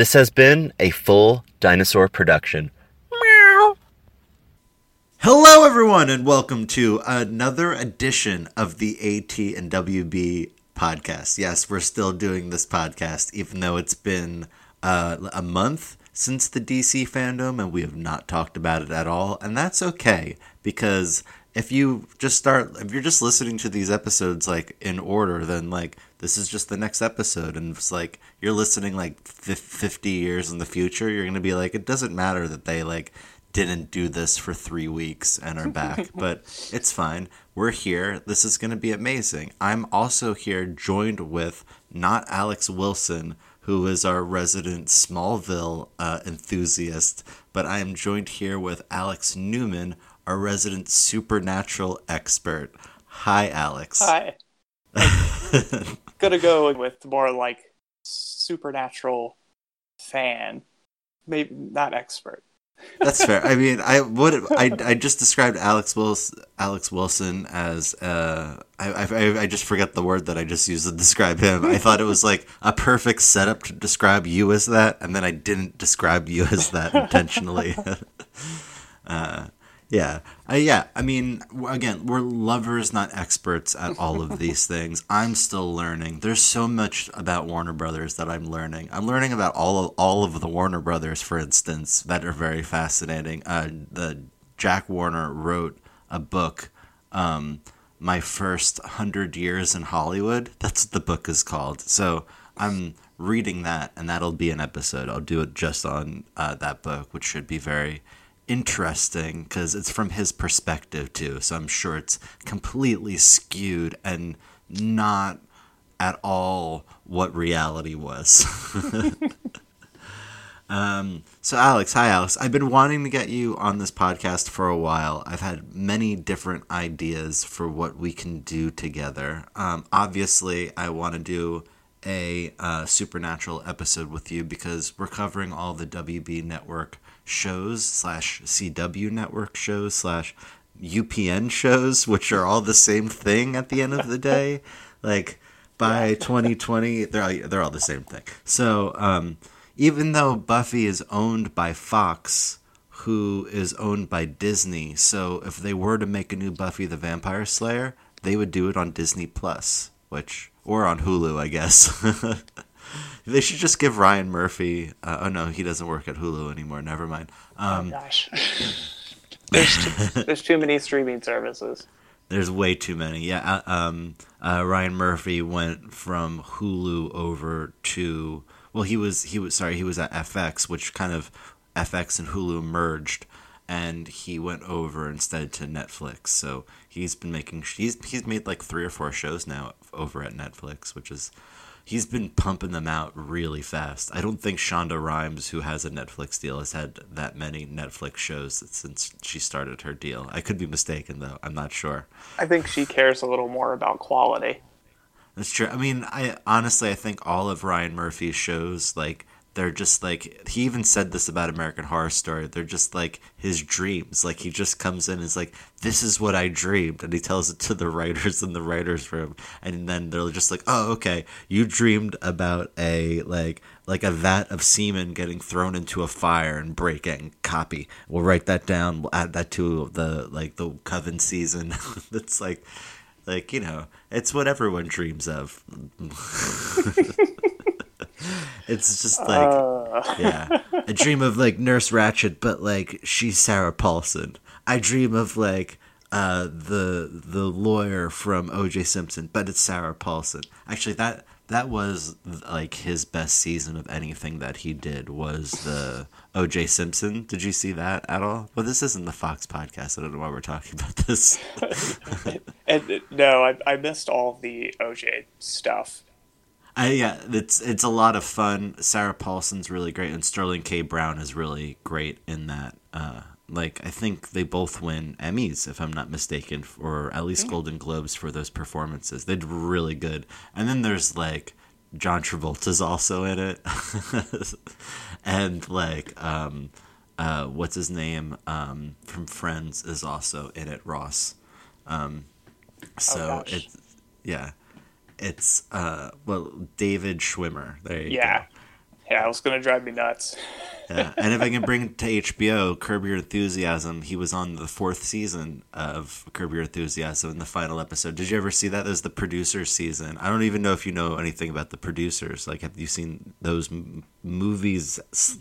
This has been a full dinosaur production. Hello, everyone, and welcome to another edition of the AT and WB podcast. Yes, we're still doing this podcast, even though it's been uh, a month since the DC fandom, and we have not talked about it at all. And that's okay because if you just start, if you're just listening to these episodes like in order, then like this is just the next episode, and it's like you're listening like 50 years in the future, you're gonna be like, it doesn't matter that they like didn't do this for three weeks and are back, but it's fine. We're here. This is going to be amazing. I'm also here joined with not Alex Wilson, who is our resident Smallville uh, enthusiast, but I am joined here with Alex Newman, our resident supernatural expert. Hi, Alex. Hi. gonna go with more like supernatural fan, maybe not expert. That's fair. I mean, I would. I, I just described Alex Wilson, Alex Wilson as. Uh, I, I I just forget the word that I just used to describe him. I thought it was like a perfect setup to describe you as that, and then I didn't describe you as that intentionally. uh, yeah, uh, yeah. I mean, again, we're lovers, not experts at all of these things. I'm still learning. There's so much about Warner Brothers that I'm learning. I'm learning about all of, all of the Warner Brothers, for instance, that are very fascinating. Uh, the Jack Warner wrote a book, um, my first hundred years in Hollywood. That's what the book is called. So I'm reading that, and that'll be an episode. I'll do it just on uh, that book, which should be very interesting because it's from his perspective too. So I'm sure it's completely skewed and not at all what reality was. um, so Alex, hi Alex. I've been wanting to get you on this podcast for a while. I've had many different ideas for what we can do together. Um, obviously, I want to do a uh, supernatural episode with you because we're covering all the WB network shows slash CW network shows slash UPN shows, which are all the same thing at the end of the day. Like by 2020, they're all, they're all the same thing. So um, even though Buffy is owned by Fox, who is owned by Disney, so if they were to make a new Buffy the Vampire Slayer, they would do it on Disney Plus, which or on Hulu, I guess. They should just give Ryan Murphy. Uh, oh no, he doesn't work at Hulu anymore. Never mind. Um, oh gosh, there's too, there's too many streaming services. There's way too many. Yeah. Uh, um, uh, Ryan Murphy went from Hulu over to well, he was he was sorry he was at FX, which kind of FX and Hulu merged, and he went over instead to Netflix. So he's been making he's he's made like three or four shows now over at Netflix, which is he's been pumping them out really fast. I don't think Shonda Rhimes, who has a Netflix deal, has had that many Netflix shows since she started her deal. I could be mistaken though. I'm not sure. I think she cares a little more about quality. That's true. I mean, I honestly I think all of Ryan Murphy's shows like they're just like he even said this about American Horror Story. They're just like his dreams. Like he just comes in and is like, "This is what I dreamed," and he tells it to the writers in the writers' room, and then they're just like, "Oh, okay, you dreamed about a like like a vat of semen getting thrown into a fire and breaking. Copy. We'll write that down. We'll add that to the like the Coven season. That's like." Like you know, it's what everyone dreams of. it's just like uh. yeah. I dream of like nurse ratched but like she's sarah paulson. I dream of like uh the the lawyer from oj simpson but it's sarah paulson. Actually that that was like his best season of anything that he did was the oj simpson. Did you see that at all? Well this isn't the fox podcast. I don't know why we're talking about this. And no I, I missed all the oj stuff I, yeah, it's it's a lot of fun. Sarah Paulson's really great, and Sterling K. Brown is really great in that. Uh, like I think they both win Emmys, if I'm not mistaken, or at least Golden Globes for those performances. They did really good. And then there's like John Travolta's also in it, and like um, uh, what's his name um, from Friends is also in it. Ross. Um, so oh, it's yeah it's uh well David Schwimmer. There you yeah. go. Yeah, it was gonna drive me nuts. Yeah, and if I can bring to HBO, Curb Your Enthusiasm, he was on the fourth season of Curb Your Enthusiasm in the final episode. Did you ever see that? There's the producers season. I don't even know if you know anything about the producers. Like, have you seen those m- movies?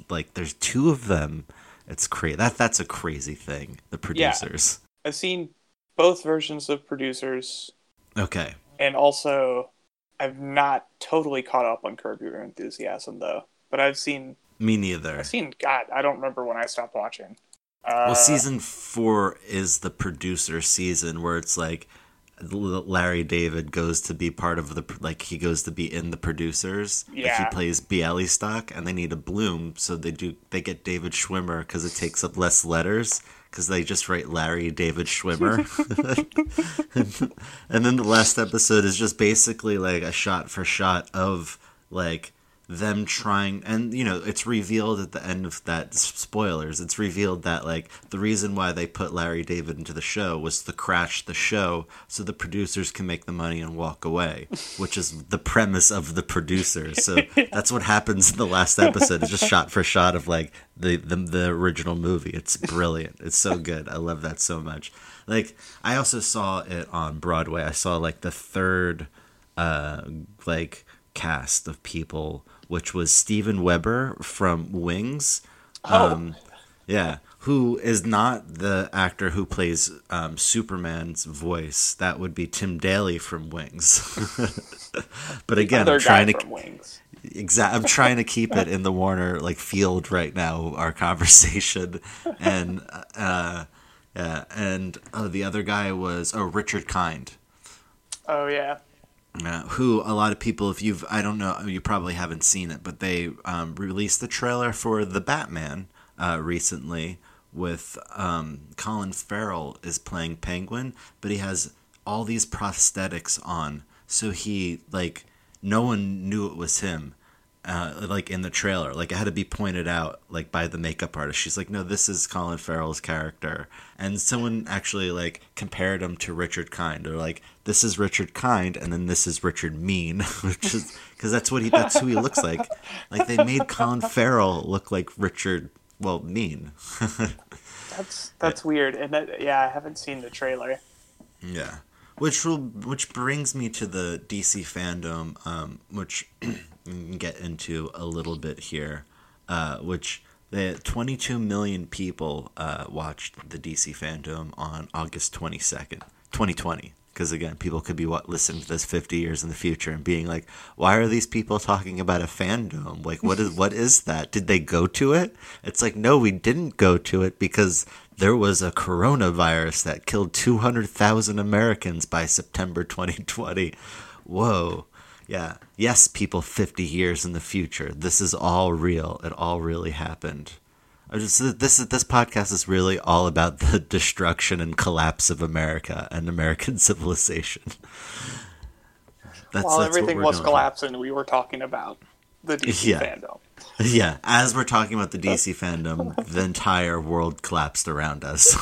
Like, there's two of them. It's crazy. That that's a crazy thing. The producers. I've seen both versions of producers, Okay. And also I've not totally caught up on Curb Your Enthusiasm though. But I've seen, Me neither. I've seen. God, I don't remember when I stopped watching. Uh, Well, season four is the producer season where it's like Larry David goes to be part of the like he goes to be in the producers. Like Yeah. he plays Bialystok, and they need a Bloom, so they do they get David Schwimmer because it takes up less letters because they just write Larry David Schwimmer. and then the last episode is just basically like a shot for shot of like them trying and you know it's revealed at the end of that spoilers it's revealed that like the reason why they put larry david into the show was to crash the show so the producers can make the money and walk away which is the premise of the producers. So that's what happens in the last episode. It's just shot for shot of like the, the the original movie. It's brilliant. It's so good. I love that so much. Like i also saw it on broadway. I saw like the third uh like cast of people which was Steven Weber from Wings. Um, yeah, who is not the actor who plays um, Superman's voice. That would be Tim Daly from Wings. but again, I'm trying to Wings. exact. I'm trying to keep it in the Warner like field right now. Our conversation and uh, yeah, and oh, the other guy was oh Richard Kind. Oh yeah. Uh, who a lot of people, if you've, I don't know, you probably haven't seen it, but they um, released the trailer for the Batman uh, recently with um, Colin Farrell is playing Penguin, but he has all these prosthetics on, so he like no one knew it was him. Uh, like in the trailer, like it had to be pointed out, like by the makeup artist. She's like, "No, this is Colin Farrell's character," and someone actually like compared him to Richard Kind. They're like, "This is Richard Kind, and then this is Richard Mean," which is because that's what he that's who he looks like. Like they made Colin Farrell look like Richard, well, Mean. That's that's weird. And that, yeah, I haven't seen the trailer. Yeah, which will which brings me to the DC fandom, um, which get into a little bit here, uh, which the 22 million people uh, watched the DC fandom on August 22nd, 2020. Because again, people could be what listening to this 50 years in the future and being like, "Why are these people talking about a fandom? Like, what is what is that? Did they go to it?" It's like, no, we didn't go to it because there was a coronavirus that killed 200,000 Americans by September 2020. Whoa. Yeah. Yes, people 50 years in the future. This is all real. It all really happened. I just this this podcast is really all about the destruction and collapse of America and American civilization. That's, While that's everything was collapsing, we were talking about the DC Yeah. fandom. Yeah, as we're talking about the DC fandom, the entire world collapsed around us.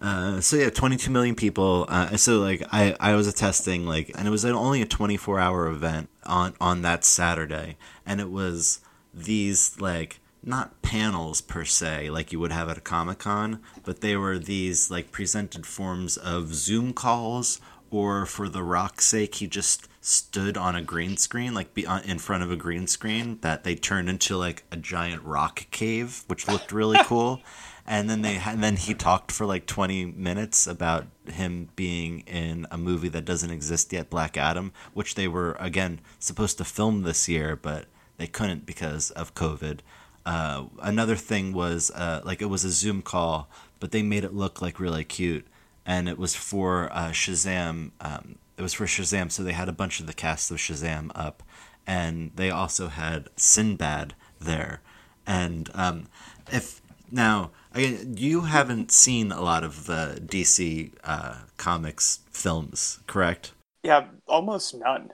Uh, so yeah, 22 million people. Uh, so like I, I was attesting like, and it was only a 24 hour event on on that Saturday, and it was these like not panels per se like you would have at a comic con, but they were these like presented forms of Zoom calls or for the rock's sake he just stood on a green screen like be on, in front of a green screen that they turned into like a giant rock cave which looked really cool and then they and then he talked for like 20 minutes about him being in a movie that doesn't exist yet Black Adam which they were again supposed to film this year but they couldn't because of covid uh, another thing was uh, like it was a zoom call but they made it look like really cute and it was for uh, Shazam. Um, it was for Shazam, so they had a bunch of the cast of Shazam up, and they also had Sinbad there. And um, if now again, you haven't seen a lot of the DC uh, comics films, correct? Yeah, almost none.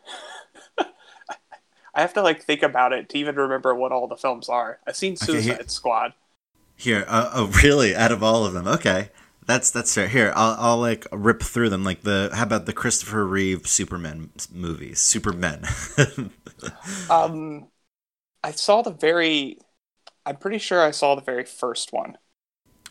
I have to like think about it to even remember what all the films are. I've seen Okay, Suicide here- Squad. Here, uh, oh really? Out of all of them, okay, that's that's fair. Here, I'll I'll like rip through them. Like the how about the Christopher Reeve Superman movies? Superman. Um, I saw the very. I'm pretty sure I saw the very first one.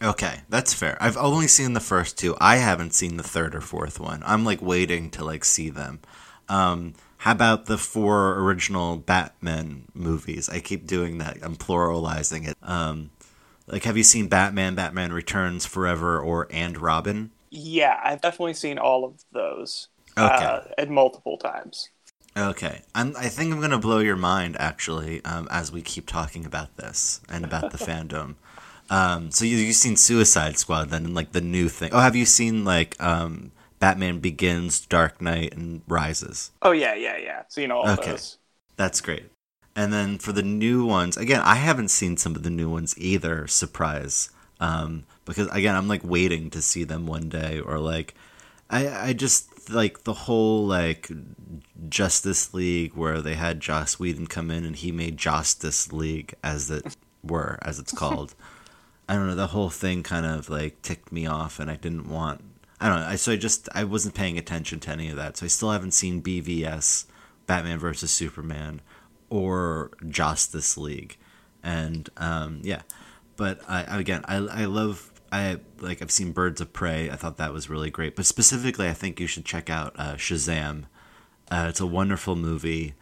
Okay, that's fair. I've only seen the first two. I haven't seen the third or fourth one. I'm like waiting to like see them. Um, how about the four original Batman movies? I keep doing that. I'm pluralizing it. Um, like, have you seen Batman, Batman Returns, Forever, or and Robin? Yeah, I've definitely seen all of those. Okay. Uh, and multiple times. Okay, I'm, I think I'm gonna blow your mind actually um, as we keep talking about this and about the fandom. Um, so you you've seen Suicide Squad then, and like the new thing. Oh, have you seen like um, Batman Begins, Dark Knight, and Rises? Oh yeah, yeah, yeah. Seen all Okay. those. That's great. And then for the new ones, again, I haven't seen some of the new ones either. Surprise, um, because again, I'm like waiting to see them one day, or like, I I just like the whole like Justice League where they had Joss Whedon come in and he made Justice League as it were as it's called. I don't know. The whole thing kind of like ticked me off, and I didn't want. I don't know. I, so I just I wasn't paying attention to any of that. So I still haven't seen BVS, Batman versus Superman, or Justice League, and um, yeah. But I again I I love I like I've seen Birds of Prey. I thought that was really great. But specifically, I think you should check out uh, Shazam. Uh, it's a wonderful movie.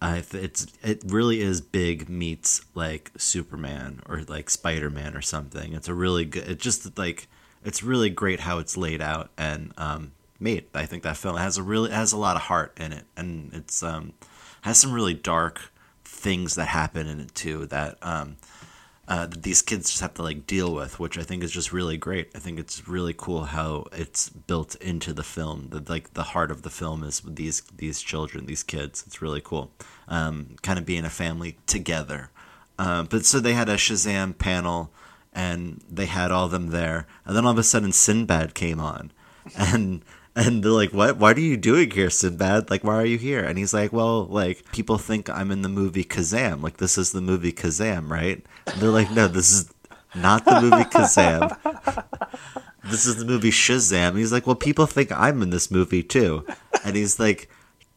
Th- it's it really is big meets like Superman or like Spider Man or something. It's a really good. It's just like it's really great how it's laid out and um, made. I think that film has a really has a lot of heart in it, and it's um, has some really dark things that happen in it too. That um, uh, that these kids just have to like deal with, which I think is just really great. I think it's really cool how it's built into the film. That like the heart of the film is these these children, these kids. It's really cool. Um, kind of being a family together. Um, but so they had a Shazam panel, and they had all them there, and then all of a sudden Sinbad came on, and. And they're like, "What? What are you doing here, Sinbad? Like, why are you here?" And he's like, "Well, like people think I'm in the movie Kazam. Like, this is the movie Kazam, right?" And they're like, "No, this is not the movie Kazam. this is the movie Shazam." He's like, "Well, people think I'm in this movie too." And he's like,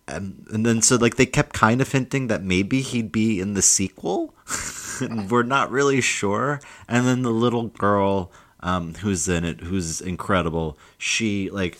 and, and then so like they kept kind of hinting that maybe he'd be in the sequel. we're not really sure. And then the little girl um, who's in it, who's incredible, she like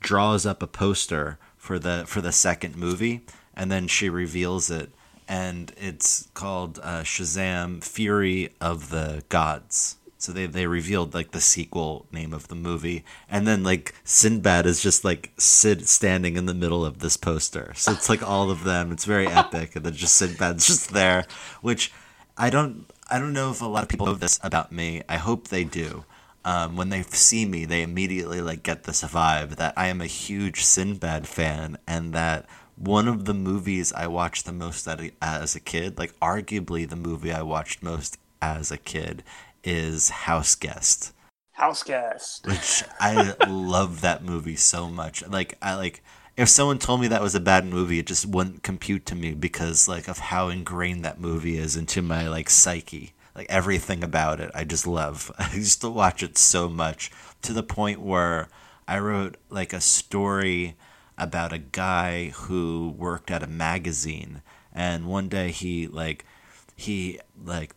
draws up a poster for the for the second movie, and then she reveals it, and it's called uh, Shazam: Fury of the Gods. So they they revealed like the sequel name of the movie, and then like Sinbad is just like sit standing in the middle of this poster. So it's like all of them. It's very epic, and then just Sinbad's just there, which I don't I don't know if a lot of people know this about me. I hope they do. Um, when they see me, they immediately like get this vibe that I am a huge Sinbad fan, and that one of the movies I watched the most as a kid, like arguably the movie I watched most as a kid, is House Guest House guest. which I love that movie so much. Like I like if someone told me that was a bad movie, it just wouldn't compute to me because like of how ingrained that movie is into my like psyche. Like everything about it, I just love. I used to watch it so much to the point where I wrote like a story about a guy who worked at a magazine and one day he like he like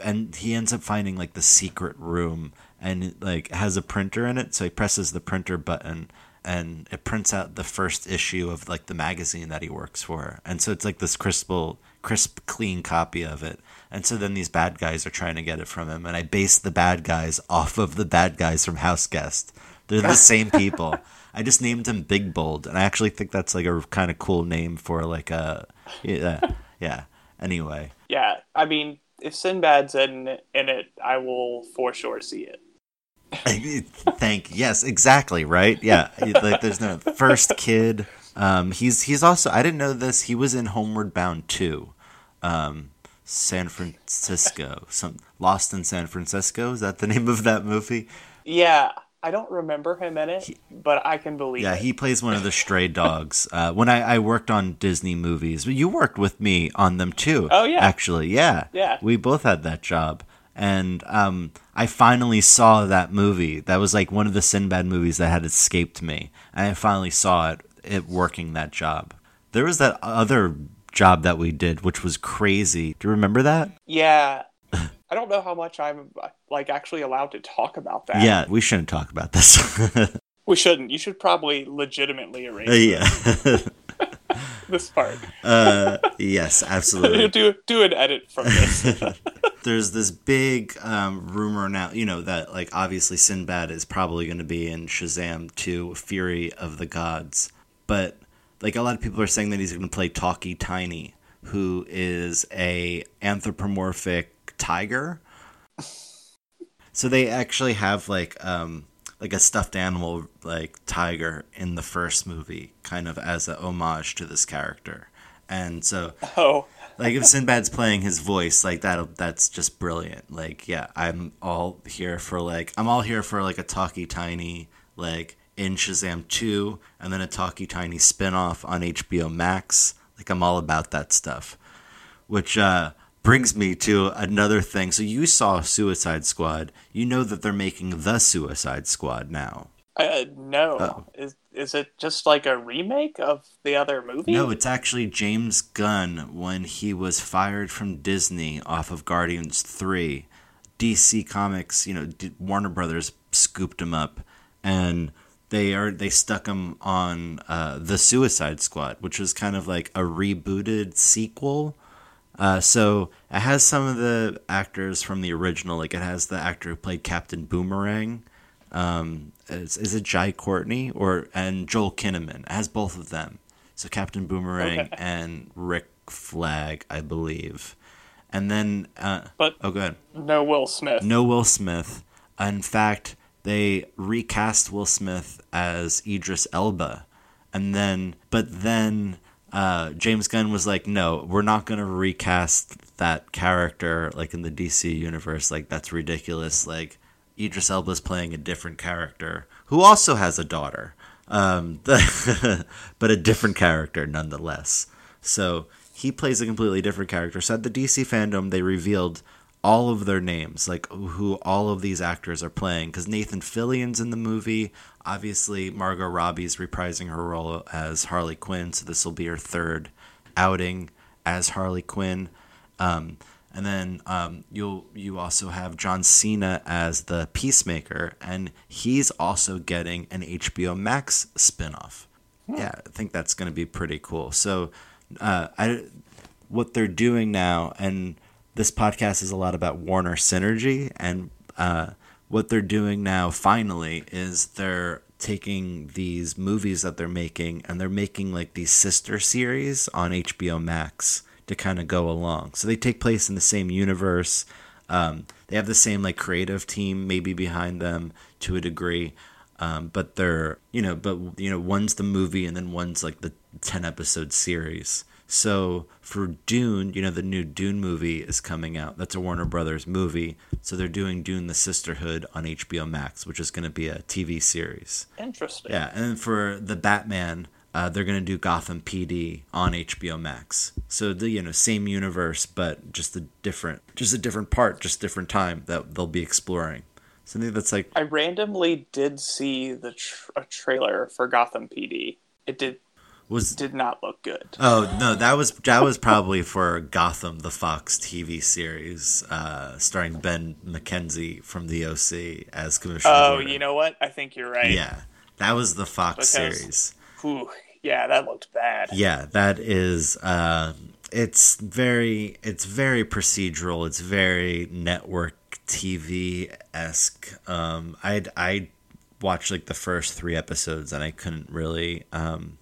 and he ends up finding like the secret room and like has a printer in it so he presses the printer button and it prints out the first issue of like the magazine that he works for and so it's like this crystal crisp clean copy of it and so then these bad guys are trying to get it from him and i base the bad guys off of the bad guys from house guest they're the same people i just named him big bold and i actually think that's like a kind of cool name for like a yeah yeah anyway Yeah, I mean, if Sinbad's in in it, I will for sure see it. Thank yes, exactly right. Yeah, like there's no first kid. Um, he's he's also I didn't know this. He was in Homeward Bound too. Um, San Francisco, some Lost in San Francisco. Is that the name of that movie? Yeah, I don't remember him in it, but I can believe Yeah, it. he plays one of the stray dogs. Uh, when I, I worked on Disney movies, you worked with me on them too. Oh, yeah. actually, yeah, Yeah. We both had that job, and um, I finally saw that movie. That was like one of the Sinbad movies that had escaped me, and I finally saw it. It working that job. There was that other job that we did, which was crazy. Do you remember that? Yeah. I don't know how much I'm like actually allowed to talk about that. Yeah, we shouldn't talk about this. We shouldn't. You should probably legitimately erase Uh, yeah. this part. uh, yes, absolutely. do do an edit from this. There's this big um, rumor now, you know, that like obviously Sinbad is probably going to be in Shazam 2 Fury of the Gods. But like a lot of people are saying that he's going to play Tawky Tawny, who is a anthropomorphic tiger. So they actually have like um like a stuffed animal like tiger in the first movie kind of as a homage to this character. And so oh, like if Sinbad's playing his voice like that that's just brilliant. Like yeah, I'm all here for like I'm all here for like a Tawky Tawny like in Shazam 2 and then a Tawky Tawny spin-off on HBO Max. Like I'm all about that stuff. Which uh brings me to another thing. So you saw Suicide Squad. You know that they're making The Suicide Squad now. uh, no. Oh. Is is it just like a remake of the other movie? No, it's actually James Gunn when he was fired from Disney off of Guardians 3. DC Comics, you know, D- Warner Brothers scooped him up and they are they stuck him on uh, the Suicide Squad, which was kind of like a rebooted sequel. Uh, so it has some of the actors from the original, like it has the actor who played Captain Boomerang. Um, is, is it Jai Courtney or and Joel Kinnaman? It has both of them. So Captain Boomerang Okay. and Rick Flag, I believe. And then, uh, But- oh, good. No Will Smith. No Will Smith. In fact, they recast Will Smith as Idris Elba, and then, but then uh, James Gunn was like, "No, we're not going to recast that character like in the DC universe. Like that's ridiculous. Like Idris Elba is playing a different character who also has a daughter, um, but a different character nonetheless. So he plays a completely different character. So at the DC fandom, they revealed all of their names, like who all of these actors are playing. Because Nathan Fillion's in the movie. Obviously, Margot Robbie's reprising her role as Harley Quinn, so this will be her third outing as Harley Quinn. Um, and then um, you'll you also have John Cena as the Peacemaker, and he's also getting an HBO Max spinoff. Yeah, I think that's going to be pretty cool. So, uh, I what they're doing now, and this podcast is a lot about Warner synergy, and uh, what they're doing now finally is they're taking these movies that they're making and they're making like these sister series on HBO Max to kind of go along. So they take place in the same universe. Um, they have the same like creative team maybe behind them to a degree. Um, but they're you know but you know one's the movie and then one's like the 10 episode series so for dune you know the new dune movie is coming out. That's a warner brothers movie. So they're doing dune the sisterhood on hbo max which is going to be a tv series. Interesting. yeah and then for the batman uh, they're going to do gotham pd on hbo max. So the you know same universe but just a different just a different part just different time that they'll be exploring. Something that's like I randomly did see the tr- a trailer for Gotham PD. It did was did not look good. Oh no, that was that was probably for Gotham, the Fox TV series, uh, starring Ben McKenzie from the OC as Commissioner. Oh, you know what? I think you're right. yeah, that was the Fox Because- series. Whew, yeah, that looked bad. Yeah, that is. Uh, it's very, it's very procedural. It's very network TV esque. Um, I I watched like the first three episodes and I couldn't really. Um,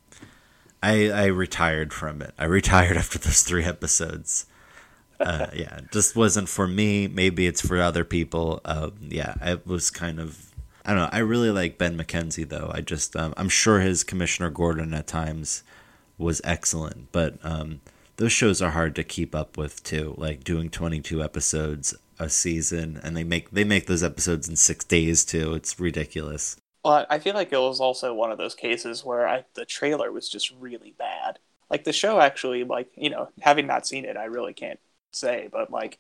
I I retired from it. I retired after those three episodes. Uh, yeah, just wasn't for me. Maybe it's for other people. Um, yeah, it was kind of. I don't know. I really like Ben McKenzie though. I just um, I'm sure his Commissioner Gordon at times was excellent, but um, those shows are hard to keep up with too. Like doing 22 episodes a season, and they make they make those episodes in six days too. It's ridiculous. Well, I feel like it was also one of those cases where I, the trailer was just really bad. Like the show actually, like you know, having not seen it, I really can't say, but like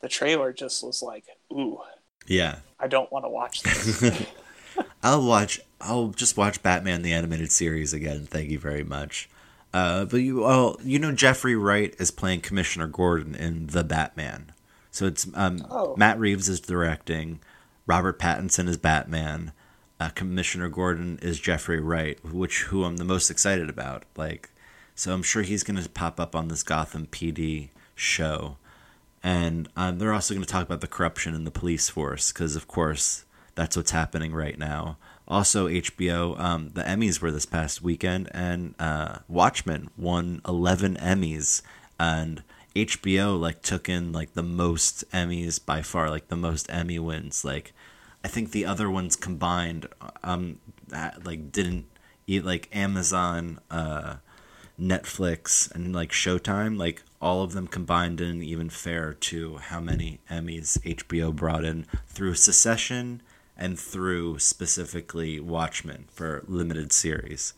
the trailer just was like, ooh, Yeah, I don't want to watch this. I'll watch. I'll just watch Batman the animated series again. Thank you very much. Uh, but you, well, you know, Jeffrey Wright is playing Commissioner Gordon in The Batman. So it's um, Oh. Matt Reeves is directing, Robert Pattinson is Batman, uh, Commissioner Gordon is Jeffrey Wright, which who I'm the most excited about. Like, so I'm sure he's going to pop up on this Gotham PD show, and um, they're also going to talk about the corruption in the police force because, of course, that's what's happening right now. Also, HBO, um, the Emmys were this past weekend, and uh, Watchmen won 11 Emmys, and HBO like took in like the most Emmys by far, like the most Emmy wins. Like, I think the other ones combined, um, that, like didn't eat like Amazon, uh, Netflix, and like Showtime, like all of them combined didn't even fare to how many Emmys HBO brought in through Succession and through specifically Watchmen for limited series,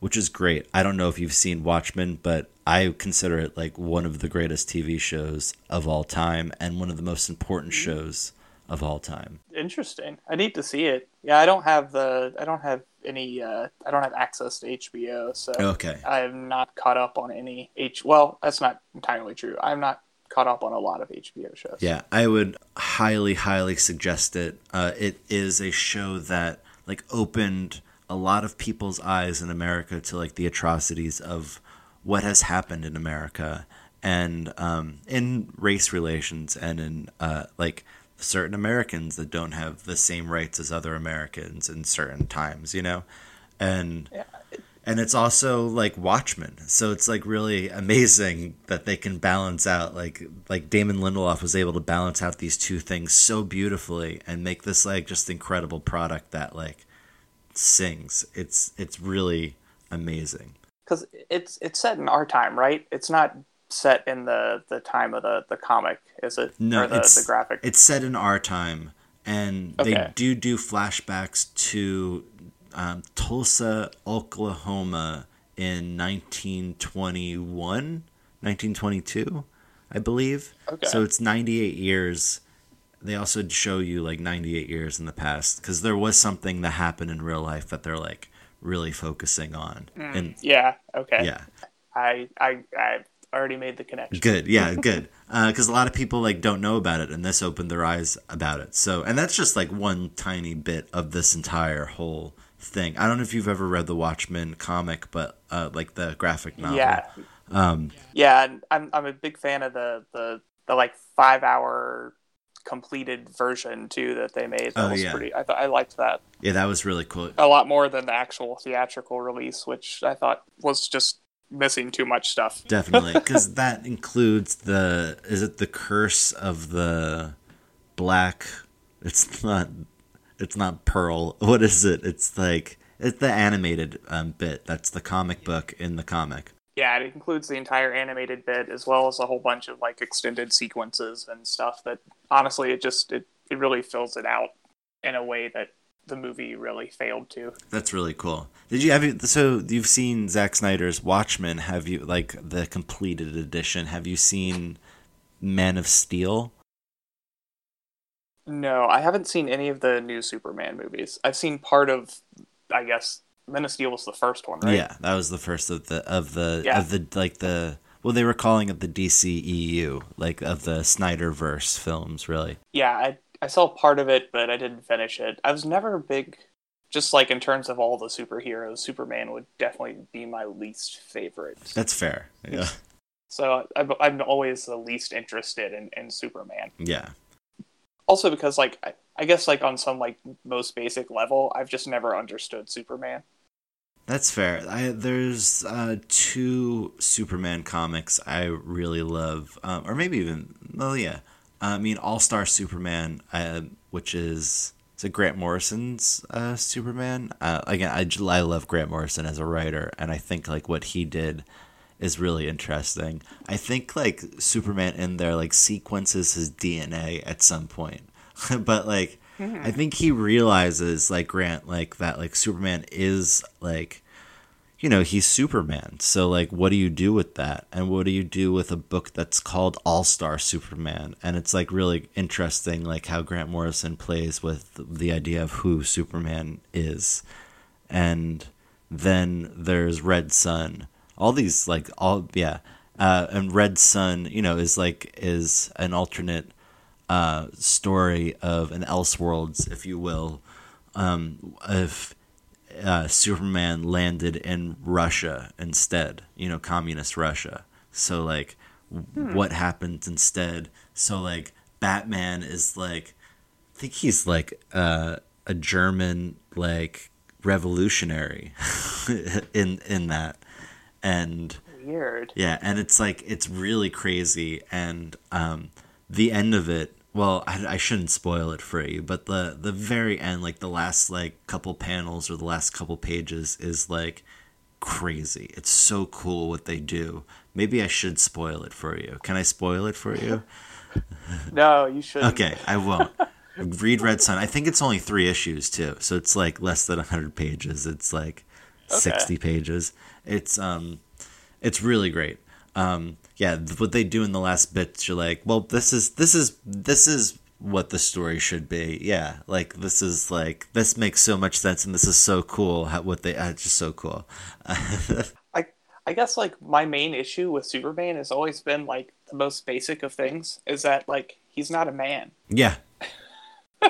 which is great. I don't know if you've seen Watchmen, but I consider it like one of the greatest TV shows of all time and one of the most important shows of all time. Interesting. I need to see it. Yeah, I don't have the. I don't have any. Uh, I don't have access to HBO, so Okay. I am not caught up on any H. Well, that's not entirely true. I'm not caught up on a lot of HBO shows. Yeah, I would highly, highly suggest it. Uh, it is a show that like opened a lot of people's eyes in America to like the atrocities of what has happened in America and um, in race relations and in uh, like certain Americans that don't have the same rights as other Americans in certain times, you know, and Yeah. and it's also like Watchmen. So it's like really amazing that they can balance out like like Damon Lindelof was able to balance out these two things so beautifully and make this like just incredible product that like sings. It's it's really amazing. because it's it's set in our time, right? It's not set in the the time of the the comic, is it? No, or the, it's the graphic. It's set in our time, and they do do flashbacks to um, Tulsa, Oklahoma in 1921, 1922, I believe. Okay. So it's 98 years. They also show you like 98 years in the past because there was something that happened in real life that they're like really focusing on. And yeah. Okay. yeah. I I I already made the connection. Good, yeah, good. Because a lot of people like don't know about it, and this opened their eyes about it. So, and that's just like one tiny bit of this entire whole thing. I don't know if you've ever read the Watchmen comic, but uh, like the graphic novel. Yeah. Um, Yeah, I'm I'm a big fan of the the the like five hour completed version too that they made. That Oh, was yeah. pretty. I thought I liked that yeah, that was really cool. a lot more than the actual theatrical release, which I thought was just missing too much stuff. Definitely, because that includes the is it the curse of the black? It's not. It's not Pearl. What is it? It's like it's the animated um, bit. That's the comic book in the comic. Yeah, it includes the entire animated bit as well as a whole bunch of like extended sequences and stuff that honestly it just it, it really fills it out in a way that the movie really failed to. That's really cool. Did you have you so you've seen Zack Snyder's Watchmen? Have you like the completed edition? Have you seen Man of Steel? No, I haven't seen any of the new Superman movies. I've seen part of I guess Men of Steel was the first one, right? Yeah, that was the first of the of the Yeah. of the like the well they were calling it the DCEU, like of the Snyderverse films, really. Yeah, I I saw part of it, but I didn't finish it. I was never a big just like in terms of all the superheroes, Superman would definitely be my least favorite. That's fair. Yeah. So I'm, I'm always the least interested in, in Superman. Yeah. Also because like I, I guess like on some like most basic level, I've just never understood Superman. That's fair. I, there's uh, two Superman comics I really love, um, or maybe even well, yeah. I mean, All Star Superman, uh, which is is it Grant Morrison's uh, Superman? Uh, again, I love Grant Morrison as a writer, and I think like what he did is really interesting. I think like Superman in there like sequences his DNA at some point, but like I think he realizes like Grant like that like Superman is like you know he's Superman. So like what do you do with that? And what do you do with a book that's called All Star Superman? And it's like really interesting like how Grant Morrison plays with the idea of who Superman is. And then there's Red Sun all these like all yeah, uh, and Red Sun, you know, is like is an alternate uh, story of an Elseworlds, if you will, um, if uh, Superman landed in Russia instead, you know, communist Russia. So like, Hmm. what happened instead? So like, Batman is like, I think he's like uh, a German like revolutionary in in that, and Weird. yeah, and it's like it's really crazy, and um, the end of it. Well, I, I shouldn't spoil it for you, but the the very end, like the last like couple panels or the last couple pages, is like crazy. It's so cool what they do. Maybe I should spoil it for you. Can I spoil it for you? No, you shouldn't. Okay, I won't. Read Red Sun. I think it's only three issues too, so it's like less than hundred pages. It's like sixty pages. It's um, it's really great. Um, yeah, what they do in the last bits, you're like, well, this is this is this is what the story should be. Yeah, like this is like this makes so much sense, and this is so cool. How, what they, uh, it's just so cool. I I guess like my main issue with Superman has always been like the most basic of things is that like he's not a man. yeah,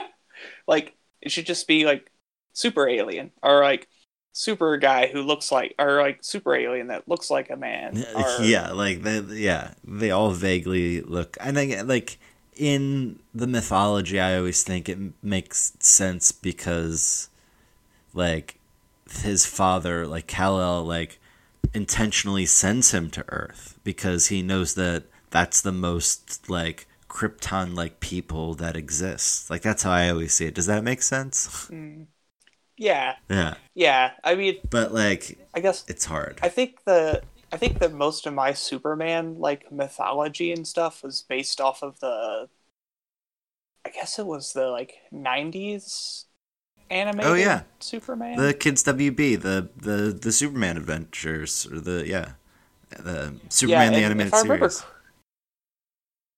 Like it should just be like super alien or like super guy who looks like or like super alien that looks like a man. Or, yeah, like they, yeah, they all vaguely look. And I like in the mythology, I always think it makes sense because, like, his father, like Kal El, like intentionally sends him to Earth because he knows that that's the most like Krypton like people that exist. Like that's how I always see it. Does that make sense? Hmm. Yeah. yeah, Yeah. I mean, but like I guess it's hard. I think the I think that most of my Superman like mythology and stuff was based off of the I guess it was the like 90s animated Oh, yeah. Superman. the kids WB, the the the Superman adventures, or the yeah, the Superman the animated I remember series.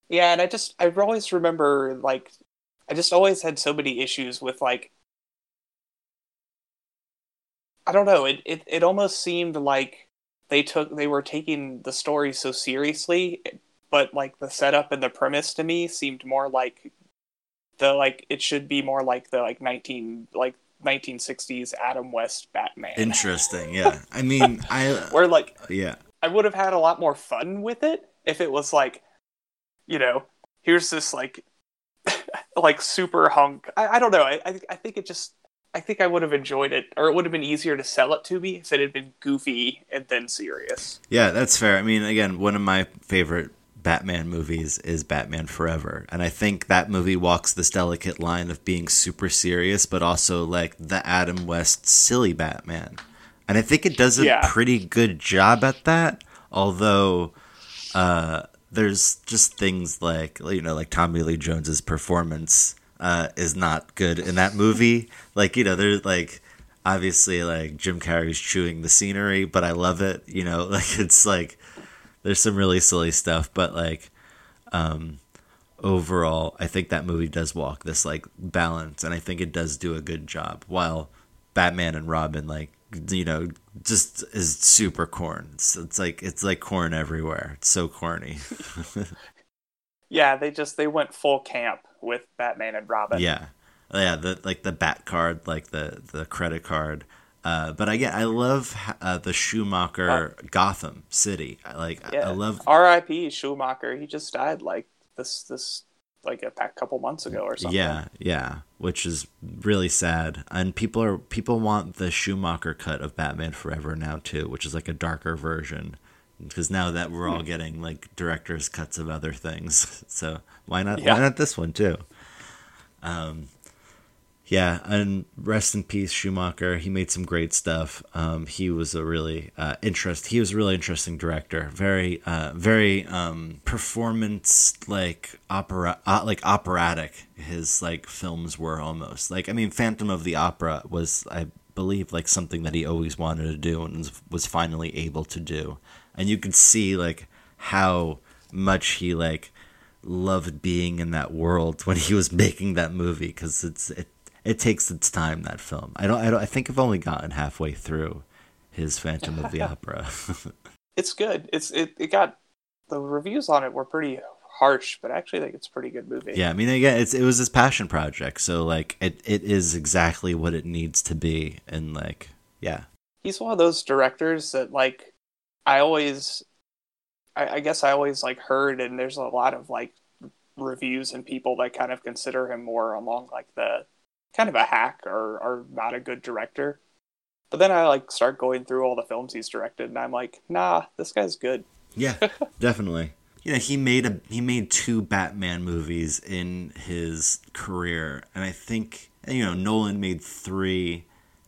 Yeah, and I just I always remember like I just always had so many issues with like I don't know, it it, it almost seemed like they took they were taking the story so seriously, but like the setup and the premise to me seemed more like the like it should be more like the like 19 like 1960s Adam West Batman. Interesting, yeah. I mean, I Where like yeah, I would have had a lot more fun with it if it was like, you know, here's this like, like super hunk. I, I don't know. I, I I think it just. I think I would have enjoyed it, or it would have been easier to sell it to me if it had been goofy and then serious. yeah. That's fair. I mean, again, one of my favorite Batman movies is Batman Forever, and I think that movie walks this delicate line of being super serious, but also like the Adam West silly Batman, and I think it does a Yeah. pretty good job at that. Although uh, there's just things like you know like Tommy Lee Jones's performance uh, is not good in that movie. like you know there's like obviously like Jim Carrey's chewing the scenery, but I love it. You know like it's like there's some really silly stuff, but like um, overall I think that movie does walk this like balance, and I think it does do a good job. While Batman and Robin like you know just is super corn. It's, it's like it's like corn everywhere. It's so corny. Yeah, they just they went full camp with Batman and Robin. yeah, yeah. The like the bat card, like the the credit card. Uh, but again, I love uh, the Schumacher Gotham City. I like. yeah. I love. R.I.P. Schumacher. He just died like this this like a couple months ago or something. Yeah, yeah, which is really sad. And people are people want the Schumacher cut of Batman Forever now too, which is like a darker version. Because now that we're all getting like director's cuts of other things, so why not? Yeah. Why not this one too? Um, yeah, and rest in peace, Schumacher. He made some great stuff. Um, he was a really uh, interest. He was a really interesting director. Very, uh, very um, performance like opera, uh, like operatic. His like films were almost like. I mean, Phantom of the Opera was, I believe, like something that he always wanted to do and was, was finally able to do. And you could see like how much he like loved being in that world when he was making that movie because it's it it takes its time that film. I don't I don't I think I've only gotten halfway through his Phantom of the Opera. it's good. It's it, it got the reviews on it were pretty harsh, but I actually think it's a pretty good movie. Yeah, I mean, again, it's it was his passion project, so like it it is exactly what it needs to be, and like yeah, he's one of those directors that like I always, I, I guess I always like heard, and there's a lot of like reviews and people that kind of consider him more along like the kind of a hack or or not a good director. But then I like start going through all the films he's directed, and I'm like, nah, this guy's good. Yeah, definitely. You know, he made a he made two Batman movies in his career, and I think you know Nolan made three.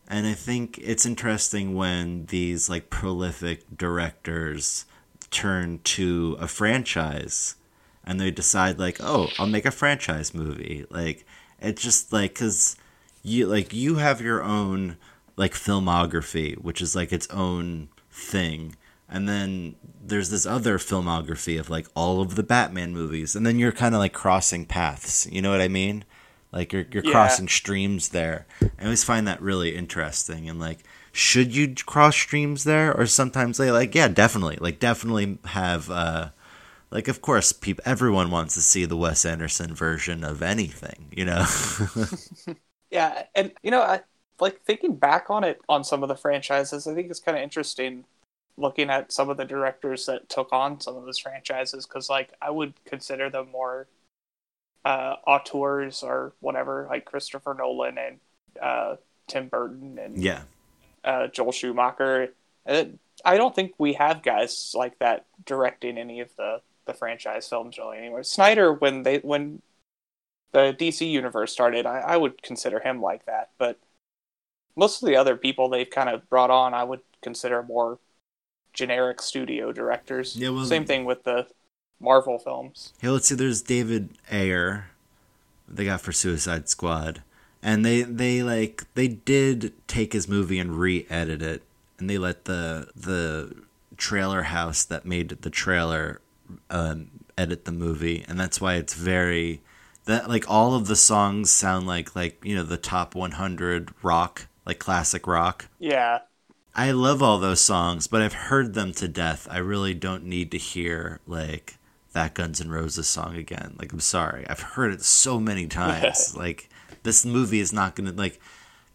And I think it's interesting when these like prolific directors turn to a franchise and they decide like, "Oh, I'll make a franchise movie." Like it's just like cuz you like you have your own like filmography, which is like its own thing. And then there's this other filmography of like all of the Batman movies, and then you're kind of like crossing paths. You know what I mean? Like you're you're Yeah. crossing streams there. I always find that really interesting. And like, should you cross streams there, or sometimes they like, yeah, definitely, like definitely have. uh like of course people everyone wants to see the Wes Anderson version of anything, you know. Yeah, and you know, I like thinking back on it on some of the franchises. I think it's kind of interesting looking at some of the directors that took on some of those franchises because, like, I would consider them more uh, auteurs or whatever, like Christopher Nolan and uh, Tim Burton and yeah. uh, Joel Schumacher. Uh, I don't think we have guys like that directing any of the the franchise films really anymore. Snyder, when they when the DC universe started, I, I would consider him like that. But most of the other people they've kind of brought on, I would consider more generic studio directors. Yeah, well- Same thing with the Marvel films. Hey, let's see. There's David Ayer. They got for Suicide Squad, and they they like they did take his movie and re-edit it, and they let the the trailer house that made the trailer um, edit the movie, and that's why it's very that like all of the songs sound like like you know the top 100 rock like classic rock. Yeah, I love all those songs, but I've heard them to death. I really don't need to hear like that Guns N' Roses song again. Like I'm sorry. I've heard it so many times. like this movie is not going to like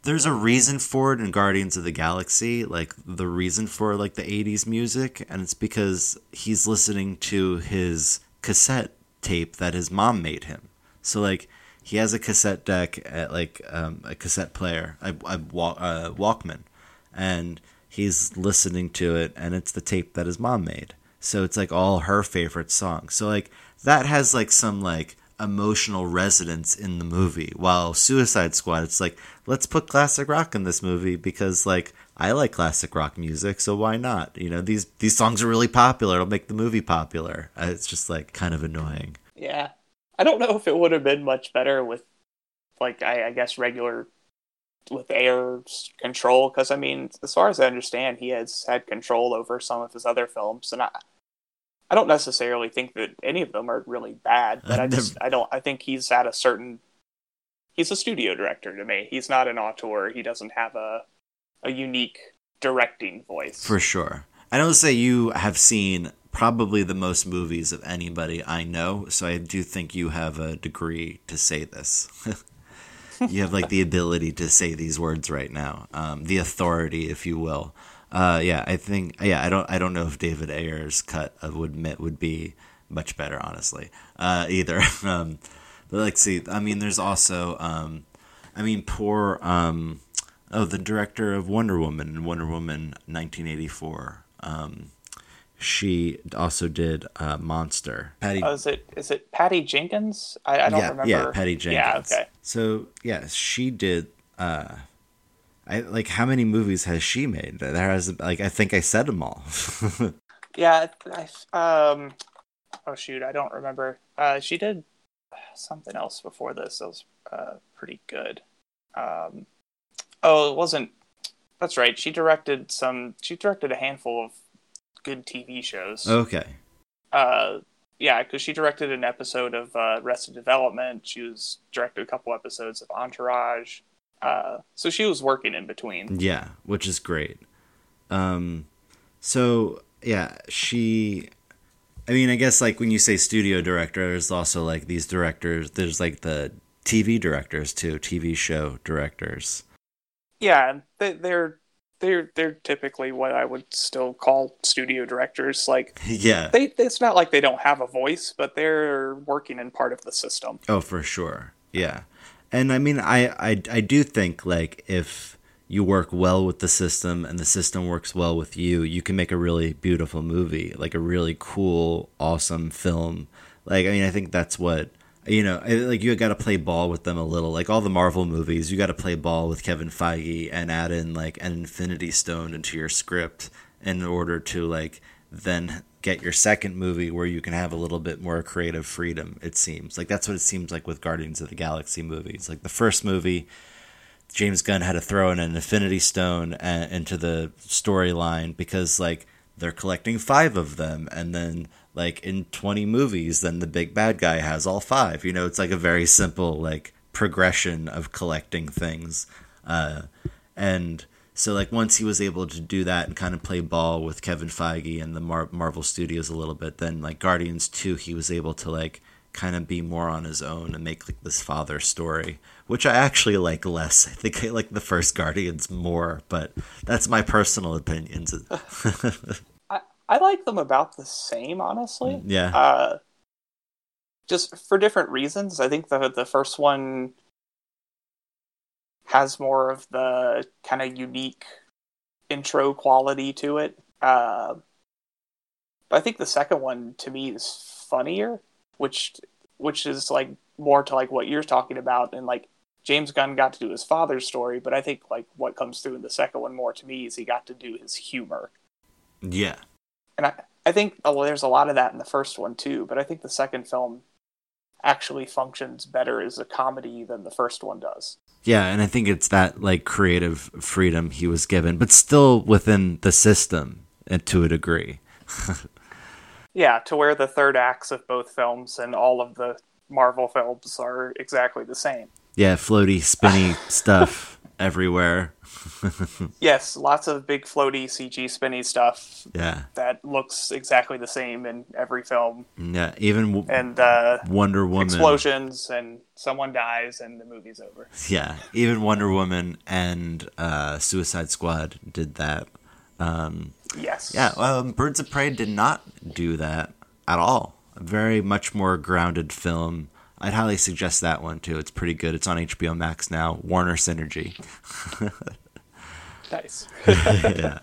there's a reason for it in Guardians of the Galaxy, like the reason for like the 80s music and it's because he's listening to his cassette tape that his mom made him. So like he has a cassette deck at like um, a cassette player, a, a uh, Walkman and he's listening to it and it's the tape that his mom made. So it's like all her favorite songs. So like that has like some like emotional resonance in the movie. While suicide squad it's like let's put classic rock in this movie because like i like classic rock music so why not? You know these these songs are really popular. It'll make the movie popular. Uh, it's just like kind of annoying. Yeah. I don't know if it would have been much better with, like, I, I guess regular with Ayer control because I mean, as far as I understand, he has had control over some of his other films, and I, I don't necessarily think that any of them are really bad, but I just I don't I think he's at a certain. He's a studio director to me. He's not an auteur. He doesn't have a a unique directing voice. For sure. I know say you have seen probably the most movies of anybody I know, so I do think you have a degree to say this. you have like the ability to say these words right now, um, the authority, if you will. Uh, yeah, I think. Yeah, I don't. I don't know if David Ayer's cut of would would be much better, honestly. Uh, either. um, but like, see, I mean, there's also. Um, I mean, poor. Um, oh, the director of Wonder Woman and Wonder Woman 1984. Um, she also did uh, Monster. Patty. Oh, is it is it Patty Jenkins? I, I don't yeah, remember. yeah, Patty Jenkins. Yeah, okay. So yeah, she did. Uh, I like how many movies has she made? There has like I think I said them all. Yeah, I, um, oh shoot, I don't remember. Uh, she did something else before this that was uh, pretty good. Um, oh, it wasn't. That's right. She directed some. She directed a handful of good TV shows. okay. Uh, yeah, because she directed an episode of uh, Arrested Development. She was directed a couple episodes of Entourage. Uh, so she was working in between. Yeah, which is great. Um, so yeah, she. I mean, I guess like when you say studio director, there's also like these directors. There's like the TV directors too, TV show directors. Yeah, they, they're they're they're typically what I would still call studio directors. Like yeah. they, it's not like they don't have a voice, but they're working in part of the system. Oh, for sure. Yeah, and I mean, I I I do think like if you work well with the system and the system works well with you, you can make a really beautiful movie, like a really cool, awesome film. Like I mean, I think that's what you know, like you got to play ball with them a little. Like all the Marvel movies, you got to play ball with Kevin Feige and add in like an Infinity Stone into your script in order to like then get your second movie where you can have a little bit more creative freedom. It seems like that's what it seems like with Guardians of the Galaxy movies. Like the first movie, James Gunn had to throw in an Infinity Stone uh, into the storyline because like they're collecting five of them, and then like in 20 movies then the big bad guy has all five. You know it's like a very simple like progression of collecting things. Uh, and so like once he was able to do that and kind of play ball with Kevin Feige and the Mar- Marvel Studios a little bit then like Guardians 2 he was able to like kind of be more on his own and make like this father story which I actually like less. I think I like the first Guardians more but that's my personal opinions I like them about the same, honestly. Mm, yeah. Uh, just for different reasons. I think the the first one has more of the kind of unique intro quality to it. Uh, but I think the second one to me is funnier, which which is like more to like what you're talking about, and like James Gunn got to do his father's story, but I think like what comes through in the second one more to me is he got to do his humor. Yeah and I, I think oh, there's a lot of that in the first one too. But I think the second film actually functions better as a comedy than the first one does. Yeah, and I think it's that like creative freedom he was given, but still within the system and to a degree. yeah, to where the third acts of both films and all of the Marvel films are exactly the same. Yeah, floaty, spinny stuff everywhere. yes, lots of big floaty CG spinny stuff. Yeah, that looks exactly the same in every film. Yeah, even w- and uh, Wonder Woman explosions and someone dies and the movie's over. Yeah, even Wonder Woman and uh, Suicide Squad did that. Um, yes. Yeah, um, Birds of Prey did not do that at all. A very much more grounded film. I'd highly suggest that one too. It's pretty good. It's on HBO Max now. Warner Synergy. Nice. yeah.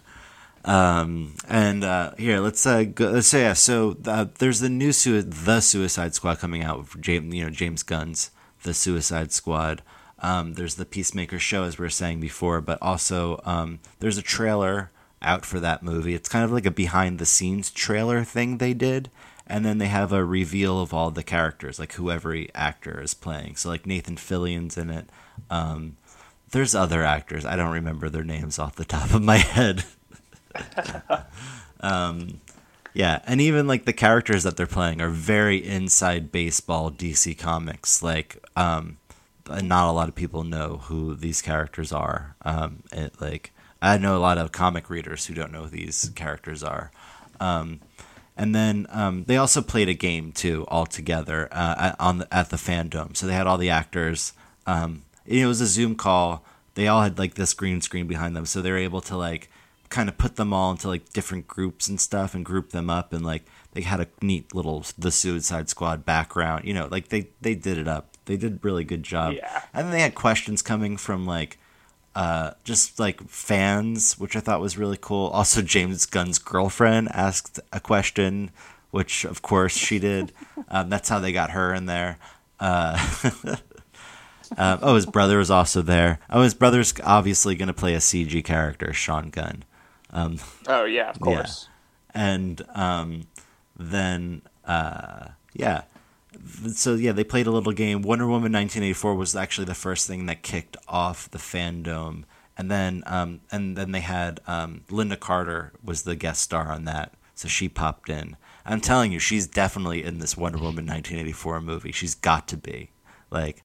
Um, and uh, here, let's uh, go, let's say yeah. So uh, there's the new su- the Suicide Squad coming out. With James, you know, James Gunn's The Suicide Squad. Um, there's the Peacemaker show, as we were saying before, but also um, there's a trailer out for that movie. It's kind of like a behind the scenes trailer thing they did, and then they have a reveal of all the characters, like who every actor is playing. So like Nathan Fillion's in it. Um, there's other actors. I don't remember their names off the top of my head. um, yeah, and even like the characters that they're playing are very inside baseball DC Comics. Like, um, not a lot of people know who these characters are. Um, it, like, I know a lot of comic readers who don't know who these characters are. Um, and then um, they also played a game too, all together uh, on the, at the FanDome. So they had all the actors. Um, it was a Zoom call. They all had like this green screen behind them, so they were able to like kind of put them all into like different groups and stuff and group them up and like they had a neat little the Suicide Squad background. You know, like they they did it up. They did a really good job. Yeah. And then they had questions coming from like uh, just like fans, which I thought was really cool. Also, James Gunn's girlfriend asked a question, which of course she did. um, that's how they got her in there. Uh, Um, oh, his brother was also there. Oh, his brother's obviously going to play a CG character, Sean Gunn. Um, oh yeah, of course. Yeah. And um, then uh, yeah, so yeah, they played a little game. Wonder Woman 1984 was actually the first thing that kicked off the FanDome, and then um, and then they had um, Lynda Carter was the guest star on that, so she popped in. I'm telling you, she's definitely in this Wonder Woman 1984 movie. She's got to be like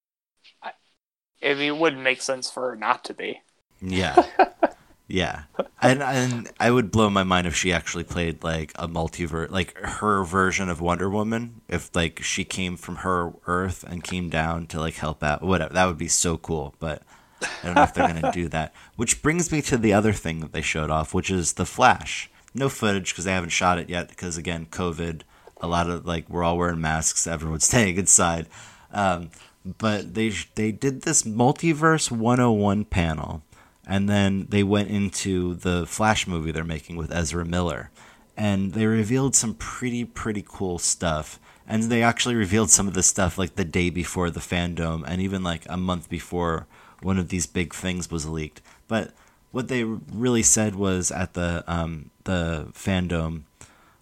I mean, it wouldn't make sense for her not to be. Yeah. Yeah, and and I would blow my mind if she actually played like a multiverse, like her version of Wonder Woman. If like she came from her Earth and came down to like help out, whatever. That would be so cool. But I don't know if they're gonna do that. Which brings me to the other thing that they showed off, which is the Flash. No footage because they haven't shot it yet. Because again, COVID. A lot of like we're all wearing masks. Everyone's staying inside. Um, but they they did this multiverse 101 panel and then they went into the Flash movie they're making with Ezra Miller, and they revealed some pretty pretty cool stuff. And they actually revealed some of the stuff like the day before the FanDome, and even like a month before one of these big things was leaked. But what they really said was at the um, the FanDome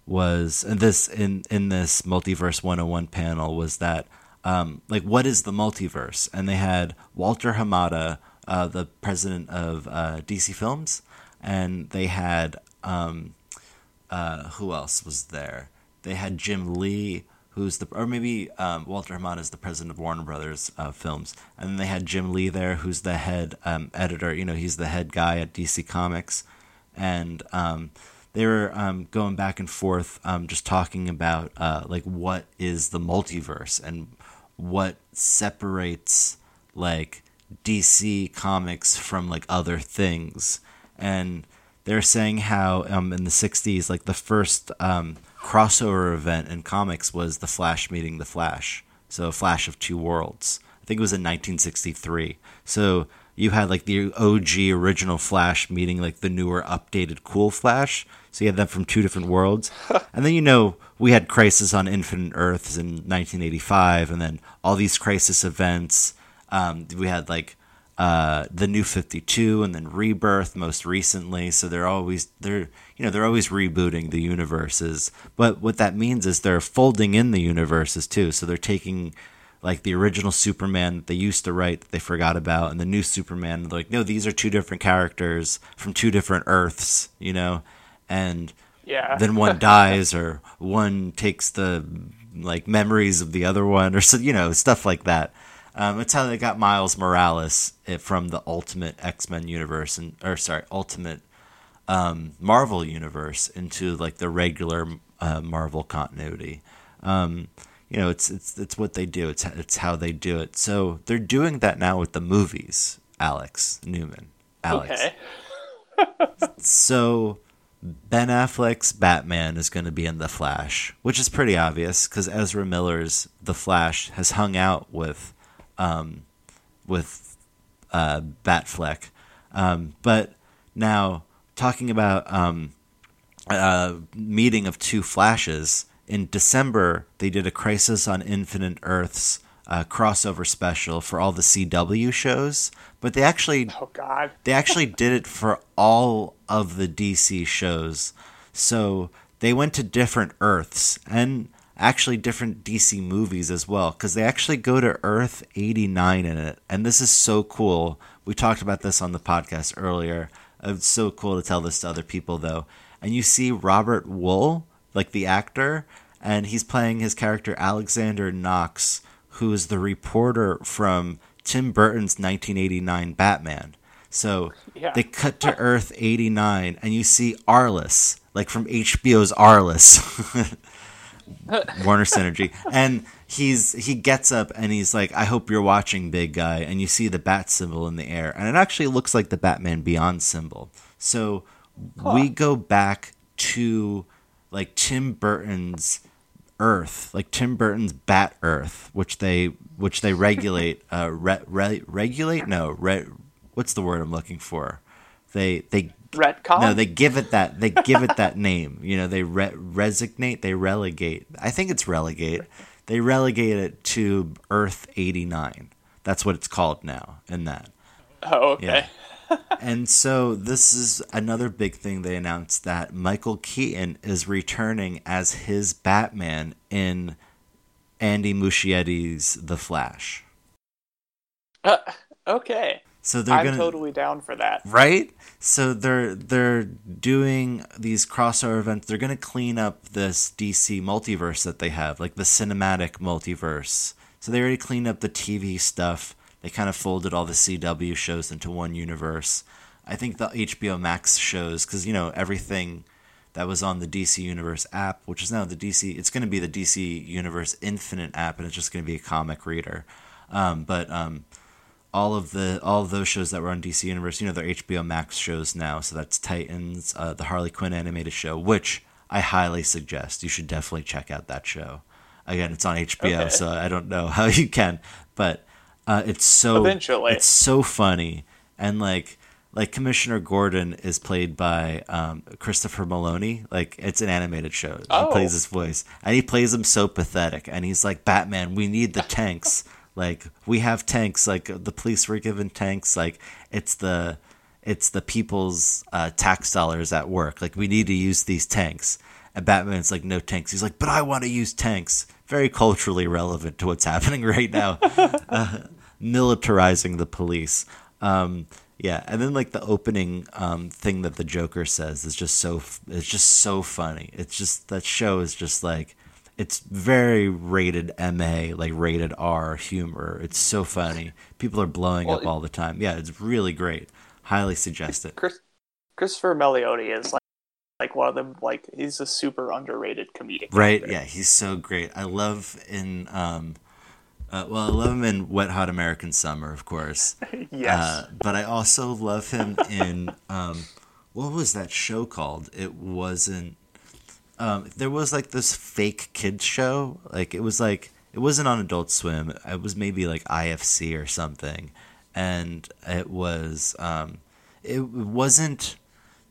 was and this in in this multiverse 101 panel was that um, like what is the multiverse and they had walter hamada uh, the president of uh, DC Films, and they had um, uh, who else was there? They had Jim Lee, who's the or maybe um, Walter Hamada is the president of Warner Brothers uh, Films, and then they had Jim Lee there, who's the head um, editor. You know, he's the head guy at DC Comics, and um, they were um, going back and forth, um, just talking about uh, like what is the multiverse and what separates like DC comics from like other things, and they're saying how um, in the '60s, like the first um, crossover event in comics was the Flash meeting the Flash, so a Flash of Two Worlds. I think it was in 1963. So you had like the OG original Flash meeting like the newer updated cool Flash. So you had them from two different worlds. and then you know we had Crisis on Infinite Earths in 1985 and then all these crisis events um, we had like uh, the New Fifty Two, and then Rebirth most recently. So they're always they're you know they're always rebooting the universes. But what that means is they're folding in the universes too. So they're taking like the original Superman that they used to write that they forgot about, and the new Superman. Like no, these are two different characters from two different Earths. You know, and yeah. then one dies or one takes the like memories of the other one or so you know stuff like that um, it's how they got Miles Morales eh, from the Ultimate X Men universe, and or sorry, Ultimate um, Marvel universe into like the regular uh, Marvel continuity. Um, you know, it's it's it's what they do. It's it's how they do it. So they're doing that now with the movies. Alex Newman, Alex. Okay. so Ben Affleck's Batman is going to be in The Flash, which is pretty obvious because Ezra Miller's The Flash has hung out with um, with uh, Batfleck. Um, but now talking about um, a meeting of two flashes in December, they did a Crisis on Infinite Earths uh, crossover special for all the CW shows, but they actually oh god they actually did it for all of the DC shows. So they went to different Earths and actually different DC movies as well because they actually go to Earth 89 in it. And this is so cool. We talked about this on the podcast earlier. It's so cool to tell this to other people though. And you see Robert Wuhl, like the actor, and he's playing his character Alexander Knox, who is the reporter from Tim Burton's 1989 Batman. So Yeah. they cut to Earth 89 and you see Arliss, like from HBO's Arliss. Warner Synergy. And he's he gets up and he's like, I hope you're watching, big guy. And you see the bat symbol in the air. And it actually looks like the Batman Beyond symbol. So we go back to like Tim Burton's Earth, like Tim Burton's Bat Earth, which they which they regulate uh re, re, regulate no, re, what's the word I'm looking for? They they retcon no, they give it that they give it that name. You know, they re- resignate, they relegate. I think it's relegate. They relegate it to Earth 89. That's what it's called now in that. oh okay Yeah. and so this is another big thing they announced that Michael Keaton is returning as his Batman in Andy Muschietti's The Flash. Uh, okay So they're i'm gonna totally down for that. Right? So they're they're doing these crossover events. They're going to clean up this dc multiverse that they have like the cinematic multiverse. So they already cleaned up the tv stuff. They kind of folded all the cw shows into one universe. I think the HBO Max shows because you know everything that was on the DC Universe app, which is now the DC. It's going to be the DC Universe Infinite app, and it's just going to be a comic reader. Um, but um, all of the all of those shows that were on DC Universe, you know, they're HBO Max shows now. So that's Titans, uh, the Harley Quinn animated show, which I highly suggest you should definitely check out that show. Again, it's on HBO, Okay. so I don't know how you can, but uh, it's so Eventually. it's so funny and like like Commissioner Gordon is played by um, Christopher Meloni. Like it's an animated show. Oh. He plays his voice, and he plays him so pathetic. And he's like, "Batman, we need the tanks. like we have tanks. Like the police were given tanks. Like it's the it's the people's uh, tax dollars at work. Like we need to use these tanks." And Batman's like, "No tanks." He's like, "But I want to use tanks." Very culturally relevant to what's happening right now. militarizing the police. Um, yeah, and then like the opening um, thing that the Joker says is just so it's just so funny. It's just that show is just like it's very rated MA, like rated R humor. It's so funny. People are blowing Well, up all the time. Yeah, it's really great. Highly suggest it. Chris, Christopher Meloni is like like one of them. Like he's a super underrated comedic. Right? actor. Yeah, he's so great. I love in um, uh, well, I love him in Wet Hot American Summer, of course. Yes. Uh, but I also love him in um, what was that show called? It wasn't. Um, there was like this fake kids show. Like it was like it wasn't on Adult Swim. It was maybe like IFC or something, and it was um, it wasn't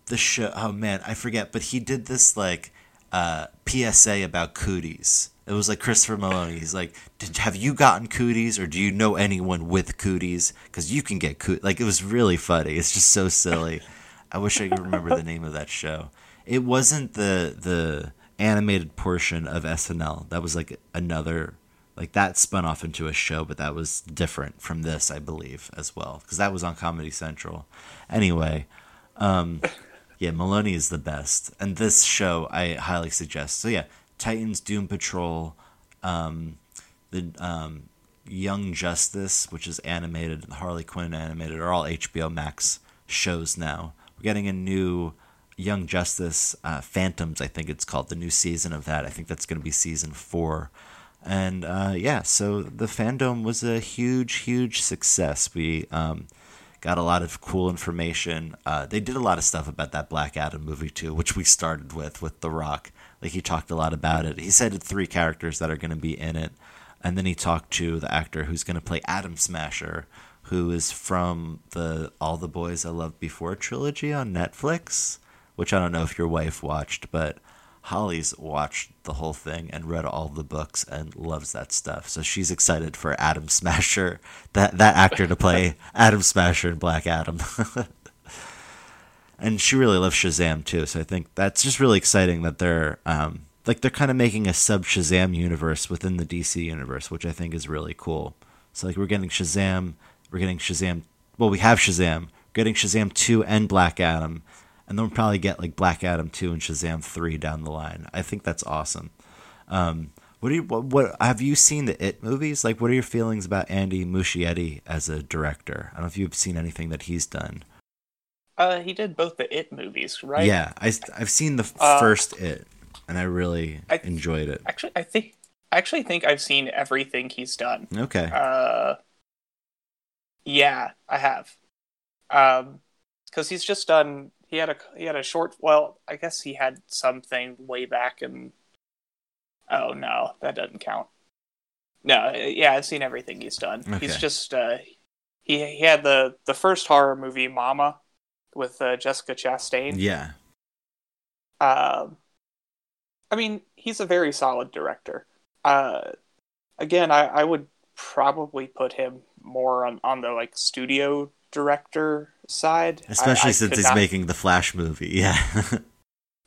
the show. Oh man, I forget. But he did this like uh, PSA about cooties. It was like Christopher Meloni. He's like, "Have you gotten cooties, or do you know anyone with cooties? Because you can get cooties." Like it was really funny. It's just so silly. I wish I could remember the name of that show. It wasn't the the animated portion of SNL. That was like another like that spun off into a show, but that was different from this, I believe, as well, because that was on Comedy Central. Anyway, um, yeah, Meloni is the best, and this show I highly suggest. So yeah, Titans, Doom Patrol, um, the um, Young Justice, which is animated, Harley Quinn animated, are all HBO Max shows now. We're getting a new Young Justice uh, Phantoms, I think it's called, the new season of that. I think that's going to be season four. And uh, yeah, so the FanDome was a huge, huge success. We um, got a lot of cool information. Uh, they did a lot of stuff about that Black Adam movie too, which we started with with The Rock. Like he talked a lot about it. He said three characters that are going to be in it, and then he talked to the actor who's going to play Atom Smasher, who is from the All the Boys I Loved Before trilogy on Netflix, which I don't know if your wife watched, but Holly's watched the whole thing and read all the books and loves that stuff. So she's excited for Atom Smasher, that that actor to play Atom Smasher in Black Adam. and she really loves Shazam too. So I think that's just really exciting that they're um, like they're kind of making a sub Shazam universe within the DC universe, which I think is really cool. So like we're getting Shazam, we're getting Shazam. Well, we have Shazam, we're getting Shazam two and Black Adam, and then we'll probably get like Black Adam two and Shazam three down the line. I think that's awesome. Um, what do you what, what have you seen the It movies? Like, what are your feelings about Andy Muschietti as a director? I don't know if you've seen anything that he's done. uh, he did both the It movies, right? Yeah, I I've seen the Uh, first It, and I really I- enjoyed it. Actually, I think I actually think I've seen everything he's done. Okay, Uh, yeah, I have. Um, because he's just done. He had a he had a short. Well, I guess he had something way back in. Oh no, that doesn't count. No, yeah, I've seen everything he's done. He's just uh, he he had the the first horror movie, Mama, with uh, Jessica Chastain. yeah, Um, I mean, he's a very solid director. Uh, again, I, I would probably put him more on, on the like studio director side, especially I since he's not- making the Flash movie. Yeah,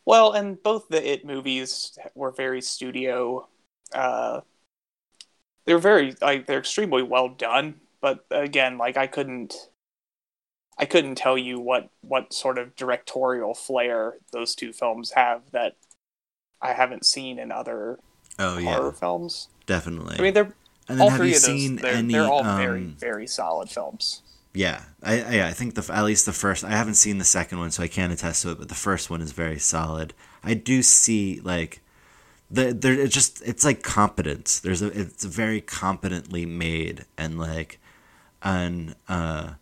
Well, and both the It movies were very studio. Uh, they're very like they're extremely well done, but again, like I couldn't, I couldn't tell you what what sort of directorial flair those two films have that I haven't seen in other oh yeah, horror films. definitely. I mean, they're and then all have three you of those. seen They're, any? they're all um, very very solid films. Yeah, I, I I think the at least the first I haven't seen the second one, so I can't attest to it. But the first one is very solid. I do see like the there it's just it's like competence. There's a it's very competently made and like and uh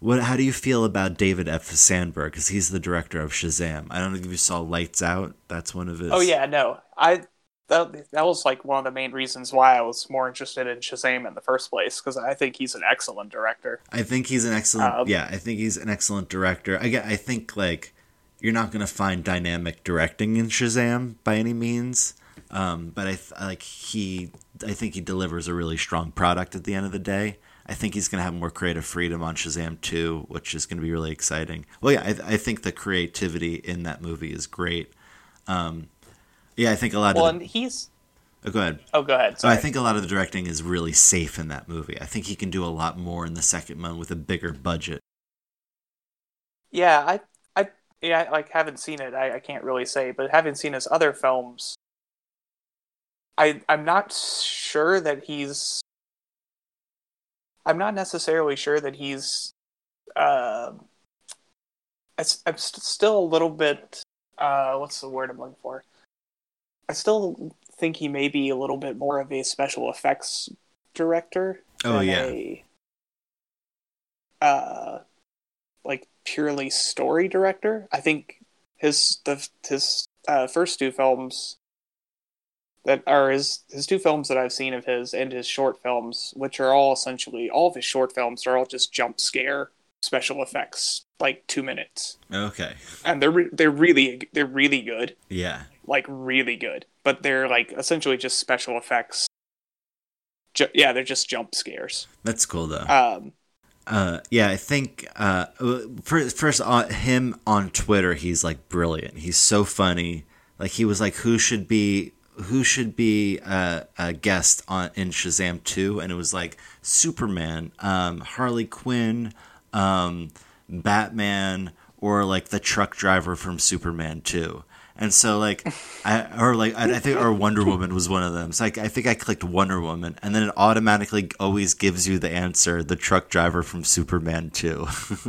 what how do you feel about David F. Sandberg because he's the director of Shazam? I don't know if you saw Lights Out. That's one of his. Oh yeah, no, I that that was like one of the main reasons why I was more interested in Shazam in the first place because I think he's an excellent director. I think he's an excellent. Um, yeah, I think he's an excellent director. I get. I think like you're not gonna find dynamic directing in Shazam by any means. Um, but I th- like he. I think he delivers a really strong product at the end of the day. I think he's going to have more creative freedom on Shazam 2, which is going to be really exciting. Well, yeah, I, I think the creativity in that movie is great. Um, yeah, I think a lot Well, of. The, he's oh, go ahead. oh, go ahead. So I think a lot of the directing is really safe in that movie. I think he can do a lot more in the second one with a bigger budget. Yeah, I, I, yeah, I, like haven't seen it. I, I can't really say, but having seen his other films, I, I'm not sure that he's. I'm not necessarily sure that he's. Uh, I'm st- still a little bit. Uh, what's the word I'm looking for? I still think he may be a little bit more of a special effects director. Oh, than yeah. a, uh, like purely story director. I think his the his uh, first two films that are his his two films that I've seen of his and his short films, which are all essentially all of his short films are all just jump scare special effects, like two minutes, Okay. and they're re- they're really they're really good, Yeah. Like really good, but they're like essentially just special effects. Ju- yeah, they're just jump scares. That's cool though. Um, Uh, yeah, I think uh, first, first on him on Twitter, he's like brilliant. He's so funny. Like he was like, who should be who should be a, a guest on in Shazam two, and it was like Superman, um, Harley Quinn, um, Batman, or like the truck driver from Superman two. And so like, I or like I, I think or Wonder Woman was one of them. So like I think I clicked Wonder Woman, and then it automatically always gives you the answer: the truck driver from Superman two.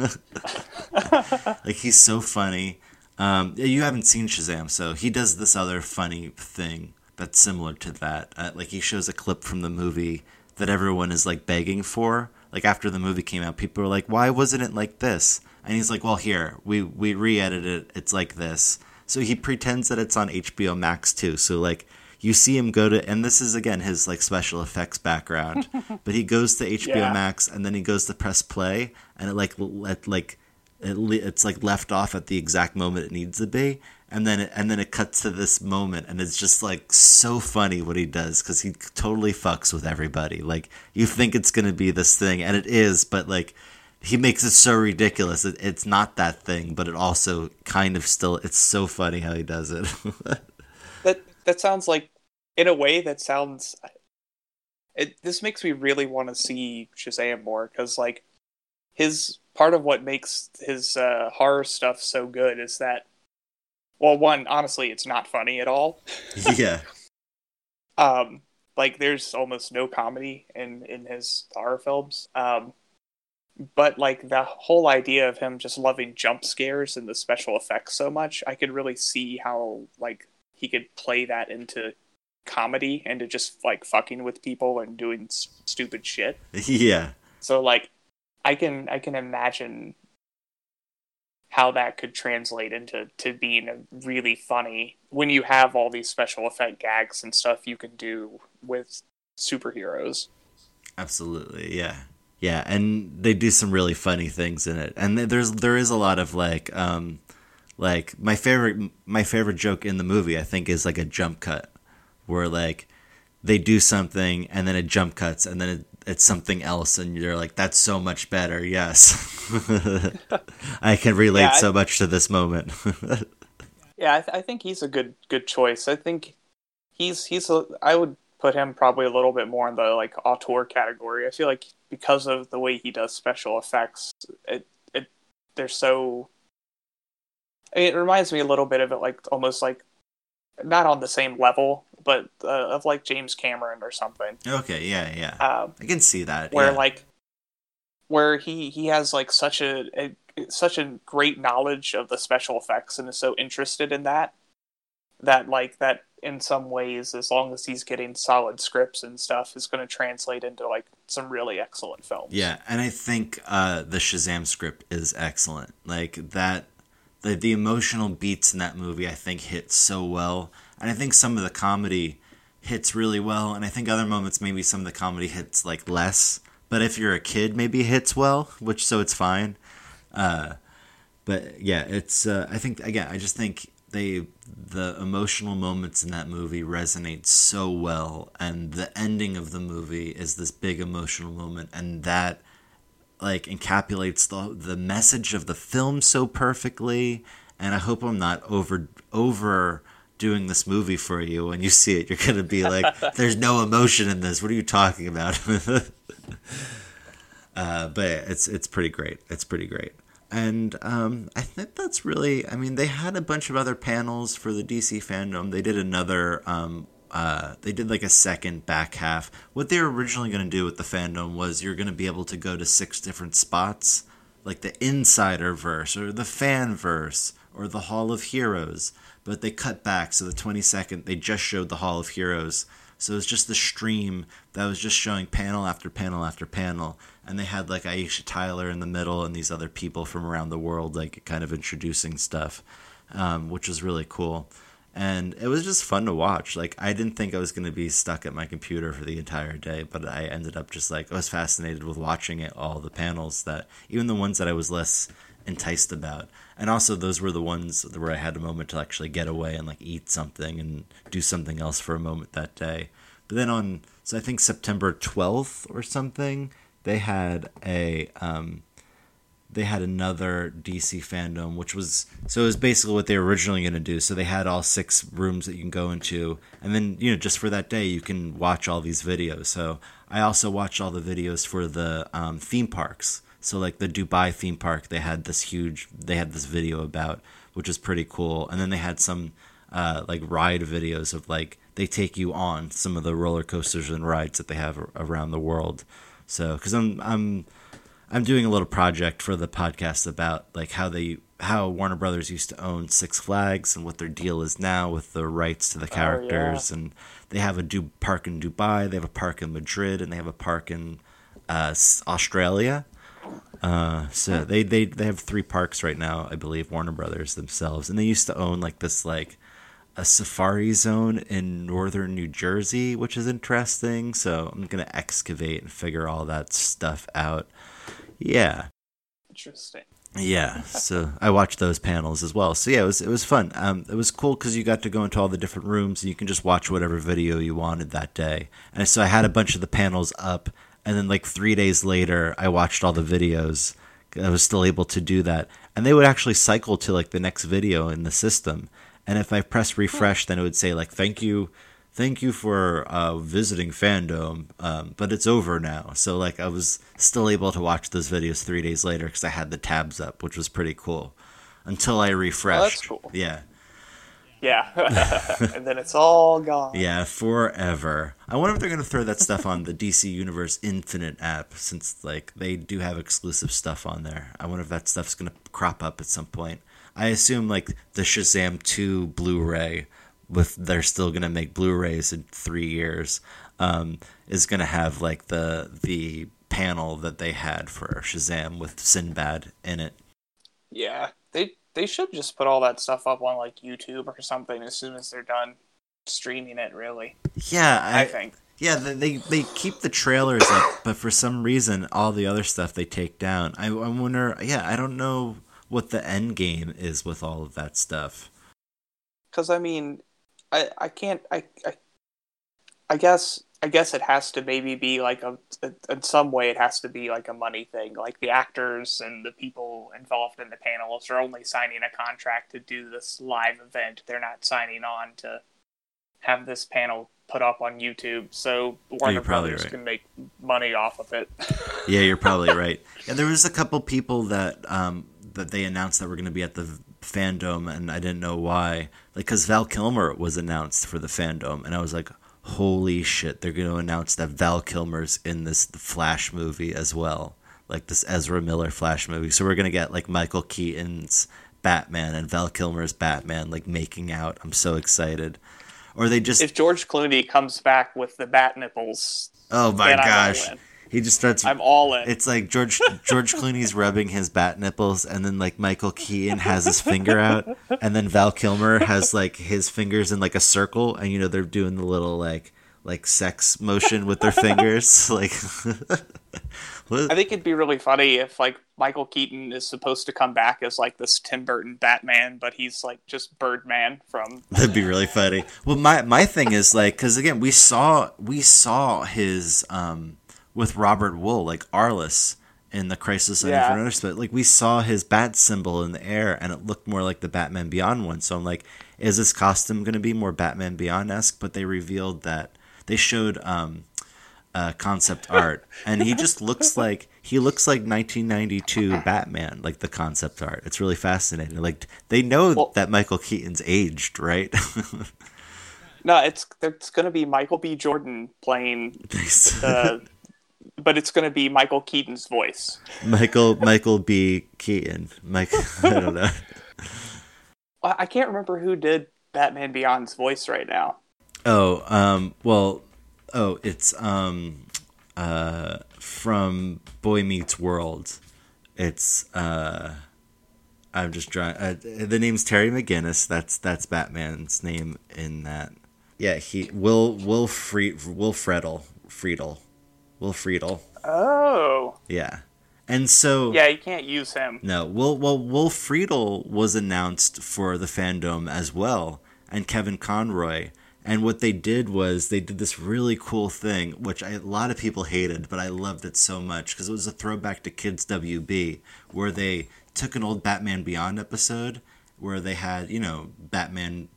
like he's so funny. Um, you haven't seen Shazam, so he does this other funny thing that's similar to that. Uh, like he shows a clip from the movie that everyone is like begging for. Like after the movie came out, people were like, "Why wasn't it like this?" And he's like, "Well, here we we re-edited it. It's like this." So he pretends that it's on HBO Max too. So like you see him go to, and this is again his like special effects background, but he goes to HBO Yeah. Max and then he goes to press play, and it like let like it, it's like left off at the exact moment it needs to be and then it, and then it cuts to this moment and it's just like so funny what he does because he totally fucks with everybody like you think it's gonna be this thing and it is but like he makes it so ridiculous. It, it's not that thing but it also kind of still it's so funny how he does it. That that sounds like in a way that sounds it this makes me really want to see Shazam more cuz like his part of what makes his uh, horror stuff so good is that well one honestly it's not funny at all. Yeah. Um like there's almost no comedy in in his horror films. Um but like the whole idea of him just loving jump scares and the special effects so much i could really see how like he could play that into comedy and to just like fucking with people and doing s- stupid shit. Yeah. So like i can i can imagine how that could translate into to being a really funny when you have all these special effect gags and stuff you can do with superheroes. Absolutely, yeah, yeah, and they do some really funny things in it, and there's there is a lot of like, um, like my favorite my favorite joke in the movie I think is like a jump cut, where like they do something and then it jump cuts and then it, it's something else and you're like that's so much better. Yes, I can relate Yeah, I- so much to this moment. yeah I, th- I think he's a good good choice i think he's he's a, i would put him probably a little bit more in the like auteur category i feel like because of the way he does special effects it it they're so I mean, it reminds me a little bit of it like almost like not on the same level but uh, of like james cameron or something okay, yeah, yeah, um, I can see that. where yeah. like where he he has like such a, a such a great knowledge of the special effects and is so interested in that that like that in some ways as long as he's getting solid scripts and stuff is going to translate into like some really excellent films Yeah, and I think uh, the Shazam script is excellent. Like that, the the emotional beats in that movie I think hit so well, and I think some of the comedy hits really well, and I think other moments maybe some of the comedy hits like less. But if you're a kid, maybe it hits well, which so it's fine. Uh, but yeah, it's uh, I think again I just think they the emotional moments in that movie resonate so well, and the ending of the movie is this big emotional moment, and that like encapsulates the the message of the film so perfectly. And I hope I'm not over over doing this movie for you when you see it. You're gonna be like, "There's no emotion in this. What are you talking about?" uh, but it's it's pretty great. It's pretty great. And um, I think that's really. I mean, they had a bunch of other panels for the DC FanDome. They did another. Um, uh, they did like a second back half. What they were originally going to do with the FanDome was you're going to be able to go to six different spots, like the Insider verse or the Fan verse or the Hall of Heroes. But they cut back, so the 22nd they just showed the Hall of Heroes. So it was just the stream that was just showing panel after panel after panel, and they had like Aisha Tyler in the middle and these other people from around the world, like kind of introducing stuff, um, which was really cool. And it was just fun to watch. Like I didn't think I was going to be stuck at my computer for the entire day, but I ended up just like I was fascinated with watching it all the panels that even the ones that I was less enticed about. And also those were the ones where I had a moment to actually get away and like eat something and do something else for a moment that day. But then on so I think September 12th or something, they had a um, they had another DC FanDome, which was so it was basically what they were originally going to do. So they had all six rooms that you can go into, and then you know just for that day you can watch all these videos. So I also watched all the videos for the um, theme parks. So like the Dubai theme park, they had this huge, they had this video about, which was pretty cool. And then they had some uh, like ride videos of like they take you on some of the roller coasters and rides that they have around the world. So because I'm I'm I'm doing a little project for the podcast about like how they how Warner Brothers used to own Six Flags and what their deal is now with the rights to the characters. Oh, yeah. And they have a du- park in Dubai, they have a park in Madrid, and they have a park in uh, Australia. Uh, so they, they they have three parks right now, I believe, Warner Brothers themselves, and they used to own like this like a safari zone in northern New Jersey, which is interesting. So I'm gonna excavate and figure all that stuff out. Yeah. Interesting. Yeah, so I watched those panels as well. So yeah, it was it was fun. Um, it was cool because you got to go into all the different rooms and you can just watch whatever video you wanted that day. And so I had a bunch of the panels up and then like three days later i watched all the videos i was still able to do that and they would actually cycle to like the next video in the system and if i press refresh then it would say like thank you thank you for uh, visiting FanDome um, but it's over now so like i was still able to watch those videos three days later because i had the tabs up which was pretty cool until i refreshed oh, cool. yeah yeah. and then it's all gone. Yeah, forever. I wonder if they're going to throw that stuff on the DC Universe Infinite app since like they do have exclusive stuff on there. I wonder if that stuff's going to crop up at some point. I assume like the Shazam 2 Blu-ray with they're still going to make Blu-rays in 3 years um, is going to have like the the panel that they had for Shazam with Sinbad in it. Yeah. They they should just put all that stuff up on like YouTube or something as soon as they're done streaming it. Really. Yeah, I, I think. Yeah, they they keep the trailers up, but for some reason, all the other stuff they take down. I, I wonder. Yeah, I don't know what the end game is with all of that stuff. Because I mean, I I can't I I, I guess I guess it has to maybe be like a, in some way it has to be like a money thing. Like the actors and the people involved in the panels are only signing a contract to do this live event. They're not signing on to have this panel put up on YouTube, so Warner Brothers right. can make money off of it. yeah, you're probably right. Yeah, there was a couple people that um, that they announced that were going to be at the FanDome, and I didn't know why. Like, because Val Kilmer was announced for the FanDome, and I was like, holy shit, they're going to announce that Val Kilmer's in this Flash movie as well. like this Ezra Miller Flash movie. So we're gonna get like Michael Keaton's Batman and Val Kilmer's Batman like making out. I'm so excited. Or they just If George Clooney comes back with the bat nipples, oh my gosh. He just starts. I'm all in. It's like George George Clooney's rubbing his bat nipples, and then like Michael Keaton has his finger out, and then Val Kilmer has like his fingers in like a circle, and you know they're doing the little like like sex motion with their fingers, like. I think it'd be really funny if like Michael Keaton is supposed to come back as like this Tim Burton Batman, but he's like just Birdman from That'd be really funny. Well, my my thing is like because again we saw we saw his um with Robert Wuhl like Arliss in the Crisis on Yeah. Infinite Earths, but like we saw his bat symbol in the air and it looked more like the Batman Beyond one. So I'm like, is this costume going to be more Batman Beyond esque? But they revealed that they showed um uh, concept art, and he just looks like he looks like 1992 Batman, like the concept art. It's really fascinating. Like they know Well- that Michael Keaton's aged, right? no, it's it's gonna be Michael B. Jordan playing, uh, but it's gonna be Michael Keaton's voice. Michael Michael B. Keaton. Mike, I don't know. I I can't remember who did Batman Beyond's voice right now. Oh, um, well, oh, it's um, uh, from Boy Meets World. It's uh, I'm just drawing. Uh, the name's Terry McGinnis. That's that's Batman's name in that. Yeah, he Will Will Fre- Will Fredel Friedle, Will Friedle. Oh, Yeah, and so yeah, you can't use him. no, Will well Will Friedle was announced for the FanDome as well, and Kevin Conroy. And what they did was they did this really cool thing, which I, a lot of people hated, but I loved it so much because it was a throwback to Kids WB, where they took an old Batman Beyond episode where they had, you know, Batman,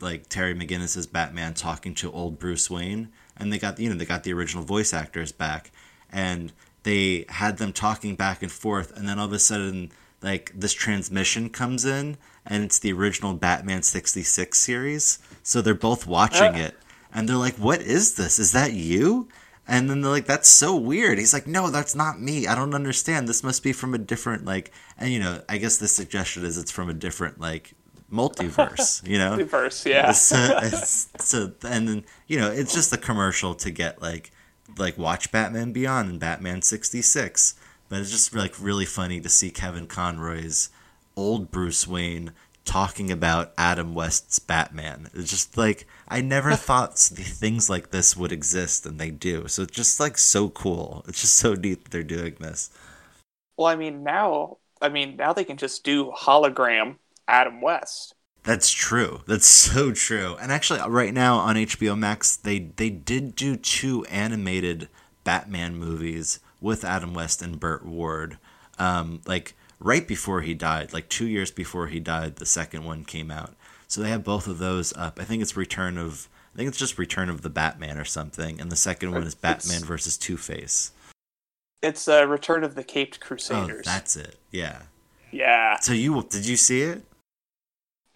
like Terry McGinnis's Batman talking to old Bruce Wayne, and they got, you know, they got the original voice actors back, and they had them talking back and forth, and then all of a sudden, like this transmission comes in, and it's the original Batman '66 series. So they're both watching Uh. it, and they're like, "What is this? Is that you?" And then they're like, "That's so weird." He's like, "No, that's not me. I don't understand. This must be from a different like." And you know, I guess the suggestion is it's from a different like multiverse. You know, Verse, yeah. so, it's- so and then you know it's just a commercial to get like like watch Batman Beyond and Batman sixty six. But it's just like really funny to see Kevin Conroy's old Bruce Wayne talking about Adam West's Batman. It's just like I never thought the things like this would exist, and they do. So it's just like so cool. It's just so neat that they're doing this. Well, I mean now, I mean now they can just do hologram Adam West. That's true. That's so true. And actually, right now on HBO Max, they they did do two animated Batman movies with Adam West and Burt Ward. Um, like right before he died, like two years before he died, the second one came out. So they have both of those up. I think it's Return of. I think it's just Return of the Batman or something, and the second one is Batman versus Two Face. It's uh, Return of the Caped Oh, Crusaders. that's it. Yeah. yeah, So you did you see it?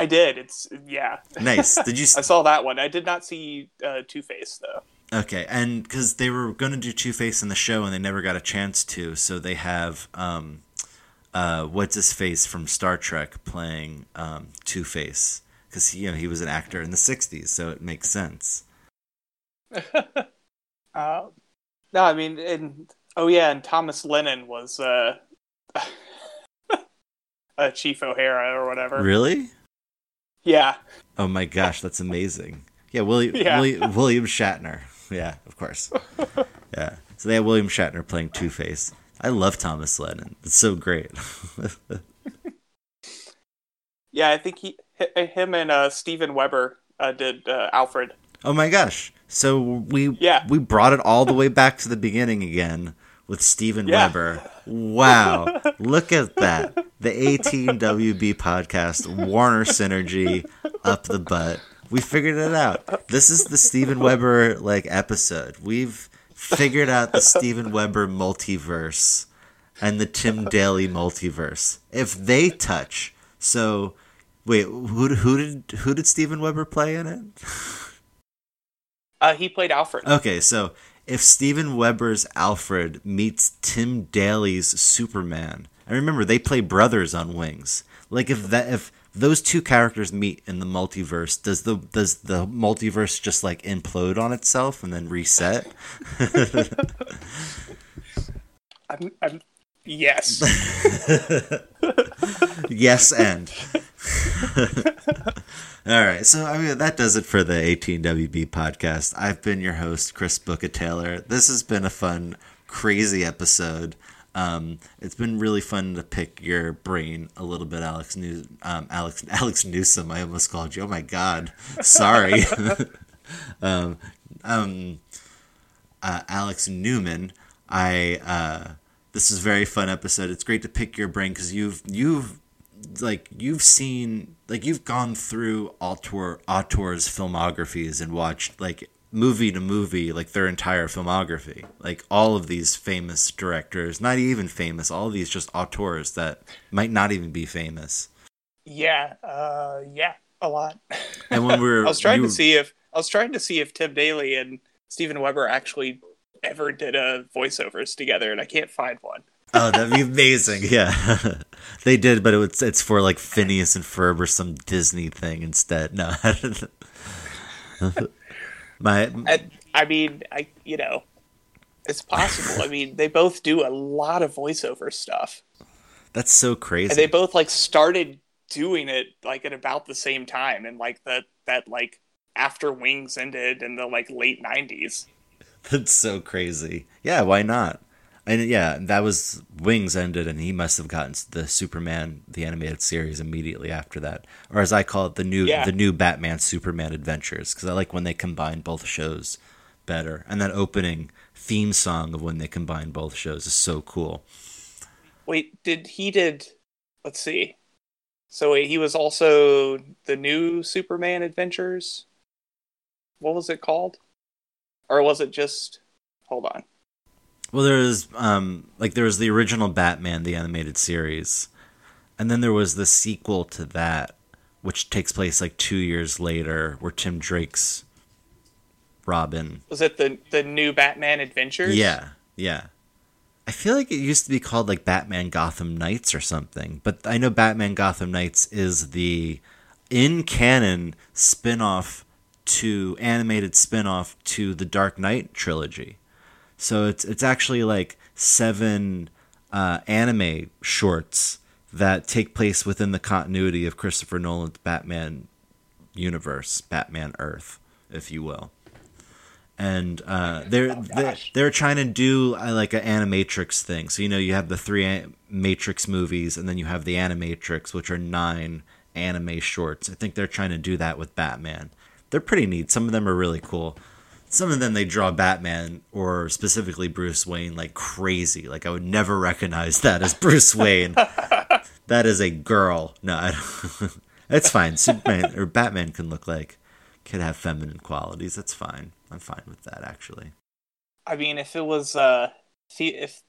I did. It's yeah. Nice. Did you? I saw that one. I did not see uh, Two Face though. Okay, and because they were going to do Two Face in the show and they never got a chance to, so they have um, uh, what's his face from Star Trek playing um, Two Face because you know he was an actor in the '60s, so it makes sense. Uh, no, I mean, and oh yeah, and Thomas Lennon was uh, uh, Chief O'Hara or whatever. Really? Yeah, Oh my gosh, that's amazing. Yeah, William Yeah. William, William Shatner. Yeah, of course. Yeah, so they have William Shatner playing Two Face. I love Thomas Lennon. It's so great. yeah. I think he, him, and uh, Steven Weber uh, did uh, Alfred. Oh my gosh. So we Yeah. we brought it all the way back to the beginning again with Steven Yeah. Weber. Wow. Look at that. The 18WB podcast, Warner Synergy up the butt. We figured it out. This is the Steven Weber like episode. We've figured out the Steven Weber multiverse and the Tim Daly multiverse. If they touch, so wait, who who did who did Steven Weber play in it? Uh, he played Alfred. Okay, so if Steven Weber's Alfred meets Tim Daly's Superman, and remember they play brothers on Wings. Like if that if those two characters meet in the multiverse, does the does the multiverse just like implode on itself and then reset? I'm, I'm yes. yes, and. All right, so I mean that does it for the 18WB podcast. I've been your host, Chris Booker Taylor. This has been a fun, crazy episode. Um, it's been really fun to pick your brain a little bit, Alex. New, um, Alex, Alex Newsom. I almost called you. Oh my God, sorry. um, um, uh, Alex Newman. I. Uh, this is a very fun episode. It's great to pick your brain because you've you've like you've seen like you've gone through auteur auteurs filmographies and watched like movie to movie like their entire filmography. Like all of these famous directors not even famous all of these just auteurs that might not even be famous. Yeah uh yeah a lot. And when we we're i was trying you- to see if i was trying to see if tim daly and steven weber actually ever did a voiceovers together and i can't find one oh that'd be amazing yeah they did but it was, it's for like phineas and ferb or some disney thing instead no my And, I mean, I you know, it's possible. I mean, they both do a lot of voiceover stuff, that's so crazy and they both like started doing it like at about the same time, and like that that like after Wings ended in the like late '90s. That's so crazy. Yeah, why not? And yeah, that was Wings ended, and he must have gotten the Superman the animated series immediately after that, or as I call it, the new Yeah. the new Batman Superman Adventures, because I like when they combine both shows better. And that opening theme song of when they combine both shows is so cool. Wait, did he did? Let's see. So wait, he was also the new Superman Adventures. What was it called? Or was it just? Hold on. Well, there was um like there was the original Batman the animated series, and then there was the sequel to that, which takes place like two years later, where Tim Drake's Robin. Was it the the new Batman Adventures? Yeah, yeah. I feel like it used to be called like Batman Gotham Knights or something, but I know Batman Gotham Knights is the in canon spin-off to animated spin-off to the Dark Knight trilogy. So it's it's actually like seven uh, anime shorts that take place within the continuity of Christopher Nolan's Batman universe, Batman Earth, if you will. And uh, they're, they're they're trying to do uh, like an animatrix thing. So you know you have the three an- Matrix movies, and then you have the Animatrix, which are nine anime shorts. I think they're trying to do that with Batman. They're pretty neat. Some of them are really cool some of them they draw Batman or specifically Bruce Wayne like crazy. Like I would never recognize that as Bruce Wayne. that is a girl. No, I don't. it's fine. Superman or Batman can look like could have feminine qualities. That's fine. I'm fine with that actually. I mean, if it was uh, if if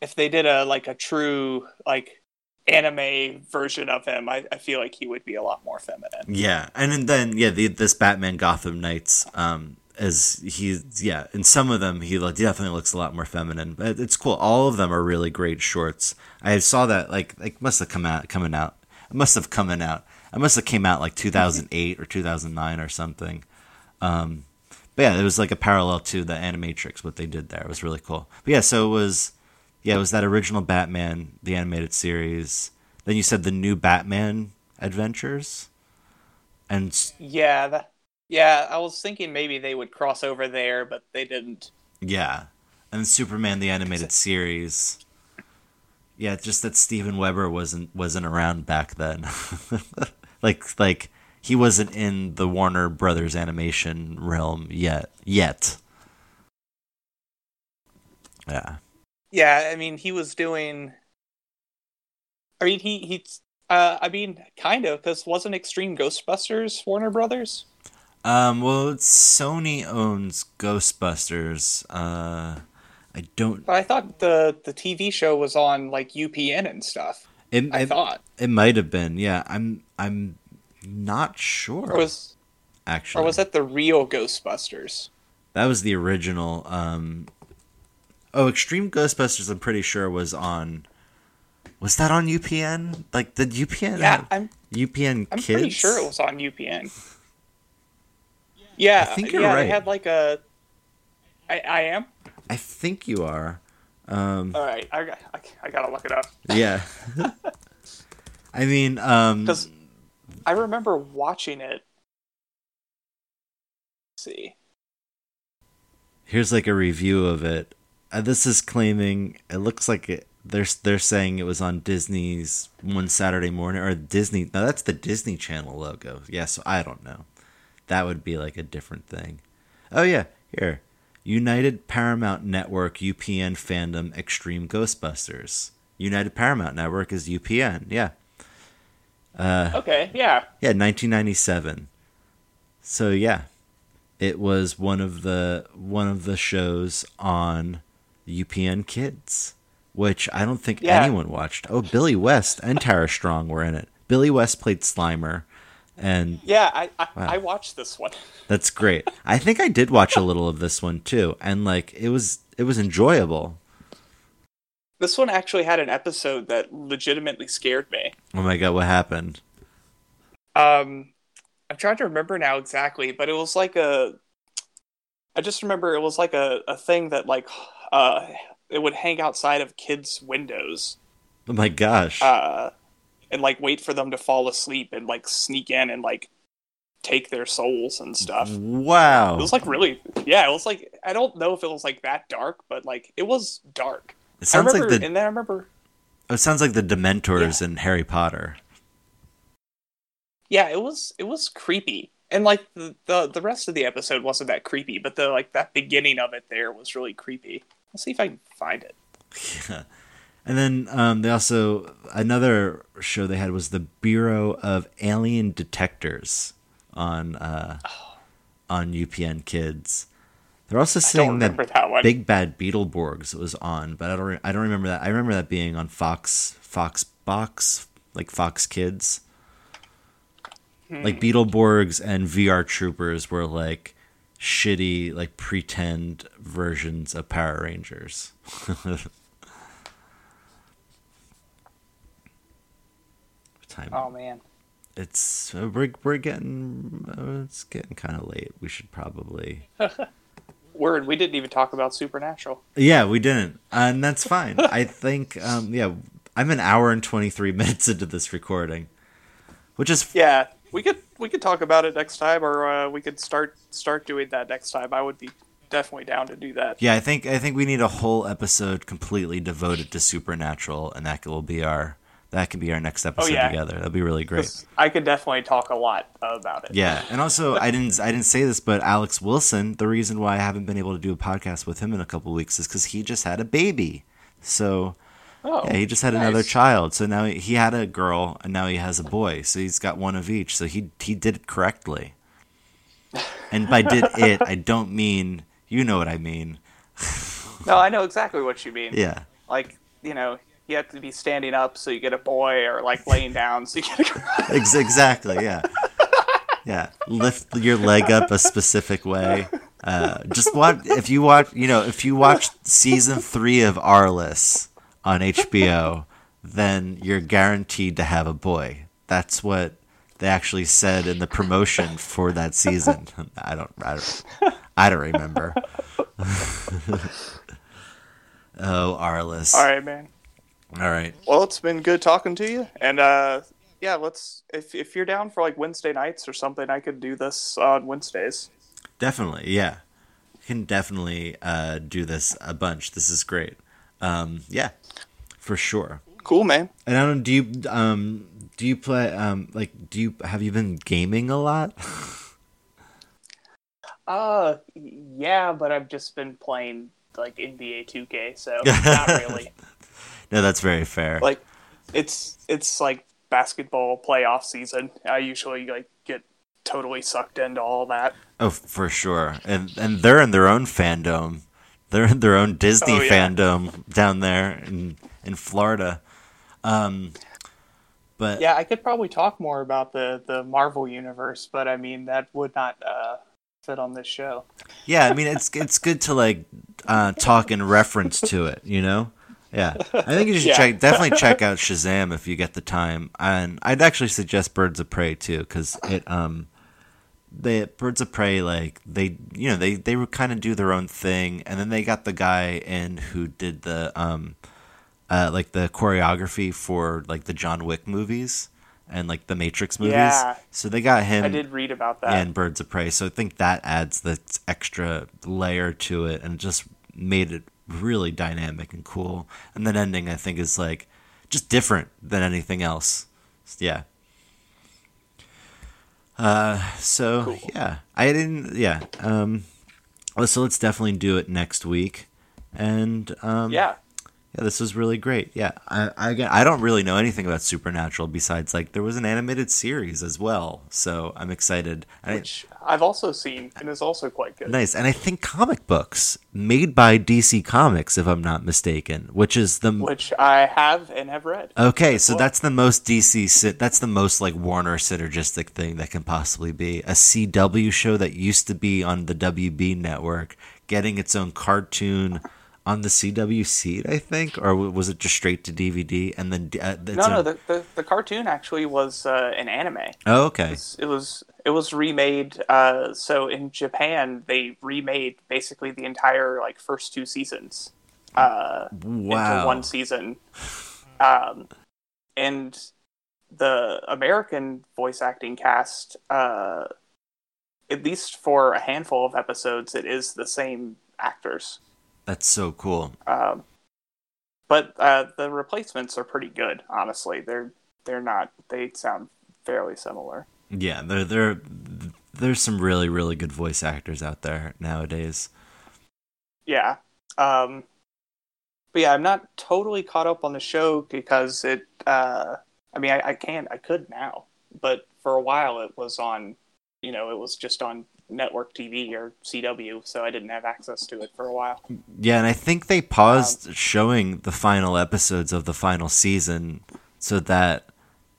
if they did a like a true like anime version of him, I, I feel like he would be a lot more feminine. Yeah, and then yeah, the, this Batman Gotham Knights um as he yeah, in some of them he definitely looks a lot more feminine. But it's cool. All of them are really great shorts. I saw that like like must have come out coming out. It must have coming out. It must have came out like 2008 or 2009 or something. Um but yeah, it was like a parallel to the Animatrix what they did there. It was really cool. But yeah, so it was yeah, it was that original Batman the animated series. Then you said the new Batman Adventures. And Yeah, that, yeah. I was thinking maybe they would cross over there, but they didn't. Yeah, and Superman the animated series. Yeah, just that Steven Weber wasn't wasn't around back then. like like he wasn't in the Warner Brothers animation realm yet. Yet. Yeah. Yeah, I mean, he was doing. I mean, he he's. Uh, I mean, kind of, because wasn't Extreme Ghostbusters Warner Brothers? Um. Well, it's Sony owns Ghostbusters. Uh, I don't. But I thought the the TV show was on like UPN and stuff. It, I it, thought, it might have been. Yeah. I'm. I'm not sure. or was actually. or was that the real Ghostbusters? That was the original. Um, oh, Extreme Ghostbusters. I'm pretty sure was on. Was that on UPN? Like did UPN? Yeah, I'm UPN I'm Kids. pretty sure it was on UPN. Yeah, I think you're yeah, right. It had like a. I I am. I think you are. Um, All right, I got I, I gotta look it up yeah. I mean, um, because I remember watching it. Let's see. here's like a review of it. Uh, this is claiming it looks like it, they're they're saying it was on Disney's one Saturday morning or Disney. No, that's the Disney Channel logo. Yeah, so I don't know. That would be like a different thing. Oh yeah, here. United Paramount Network UPN fandom Extreme Ghostbusters. United Paramount Network is UPN. Yeah. Uh, Okay, yeah, yeah, 1997. So yeah, it was one of the one of the shows on UPN Kids, which I don't think Yeah. anyone watched. Oh, Billy West and Tara Strong were in it. Billy West played Slimer, and yeah. I I, Wow. I watched this one. that's great. I think I did watch a little of this one too, and like it was it was enjoyable. This one actually had an episode that legitimately scared me. Oh my god, what happened? Um, I'm trying to remember now exactly, but it was like a. I just remember it was like a, a thing that like, uh, it would hang outside of kids' windows, Oh my gosh. uh, and like wait for them to fall asleep and like sneak in and like take their souls and stuff. wow. It was like really, yeah. It was like I don't know if it was like that dark, but like it was dark. it I sounds remember, like the and then I remember, oh, it sounds like the Dementors in Harry Potter. yeah, it was it was creepy, and like the, the the rest of the episode wasn't that creepy, but the like that beginning of it there was really creepy. Let's see if I can find it. And then um, they also another show they had was the Bureau of Alien Detectors on uh, on UPN Kids. They're also saying that that one. Big Bad Beetleborgs was on, but I don't re- I don't remember that. I remember that being on Fox Fox Box like Fox Kids. Hmm. Like Beetleborgs and VR Troopers were like shitty like pretend versions of Power Rangers. Time Oh man, it's uh, we're we're getting uh, it's getting kind of late. We should probably word. We didn't even talk about Supernatural. Yeah, we didn't, and that's fine. I think um yeah, I'm an hour and 23 minutes into this recording, which is Yeah, we could we could talk about it next time, or uh, we could start start doing that next time. I would be definitely down to do that. yeah. I think I think we need a whole episode completely devoted to Supernatural, and that will be our that could be our next oh, episode yeah. together. That'd be really great. I could definitely talk a lot about it. Yeah, and also I didn't I didn't say this, but Alex Wilson. The reason why I haven't been able to do a podcast with him in a couple weeks is because he just had a baby. So Oh, yeah, he just had another child. So now he, he had a girl, and now he has a boy. So he's got one of each. So he he did it correctly. And by did it, I don't mean you know what I mean. No, I know exactly what you mean. Yeah, Like you know, you have to be standing up so you get a boy, or like laying down so you get a girl. Exactly. Yeah, yeah. Lift your leg up a specific way. Uh, just watch if you watch. You know, if you watch season three of Arliss on HBO, then you're guaranteed to have a boy. That's what they actually said in the promotion for that season. I don't. I don't. I don't remember. oh, Arliss. All right, man. All right. Well, it's been good talking to you, and uh, yeah, let's. If if you're down for like Wednesday nights or something, I could do this on Wednesdays. Definitely, yeah. You can definitely uh, do this a bunch. This is great. Um, yeah, for sure. Cool, man. And I don't. Do you um do you play um like do you have you been gaming a lot? Uh, yeah, but I've just been playing like NBA 2K, so not really. No, that's very fair. like it's it's like basketball playoff season. I usually like get totally sucked into all that. oh, for sure. And and they're in their own fandom. They're in their own Disney Oh, yeah. fandom down there in in Florida. Um, but Yeah, I could probably talk more about the the Marvel universe, but I mean that would not uh, fit on this show. yeah, I mean it's it's good to like uh, talk in reference to it, you know. Yeah, I think you should Yeah. check definitely check out Shazam if you get the time, and I'd actually suggest Birds of Prey too because it um the Birds of Prey like they you know they they kind of do their own thing, and then they got the guy in who did the um uh like the choreography for like the John Wick movies and like the Matrix movies. Yeah. So they got him I did read about that. and Birds of Prey. So I think that adds this extra layer to it and just made it really dynamic and cool. And that ending, I think, is like just different than anything else. Yeah. Uh, so Cool. yeah, I didn't. Yeah. Um, so let's definitely do it next week. And um, yeah. yeah, this was really great. Yeah, I, I I don't really know anything about Supernatural besides like there was an animated series as well, so I'm excited. Which I've also seen and is also quite good. nice, and I think comic books made by DC Comics, if I'm not mistaken, which is the Which I have and have read. okay. So well. that's the most DC. That's the most like Warner synergistic thing that can possibly be a CW show that used to be on the WB network, getting its own cartoon. On the CW seed, I think, or was it just straight to DVD and then uh, no, no, own- the, the, the cartoon actually was uh, an anime. Oh, okay. It's- It was it was remade. Uh, so in Japan, they remade basically the entire like first two seasons uh, Wow. into one season, um, and the American voice acting cast, uh, at least for a handful of episodes, it is the same actors. That's so cool. Um, but uh, the replacements are pretty good. Honestly, they're they're not. They sound fairly similar. Yeah, there there there's some really really good voice actors out there nowadays. Yeah. Um, but yeah, I'm not totally caught up on the show because it. Uh, I mean, I, I can, I could now, but for a while it was on. You know, it was just on network TV or CW, so I didn't have access to it for a while. Yeah, and I think they paused um, showing the final episodes of the final season so that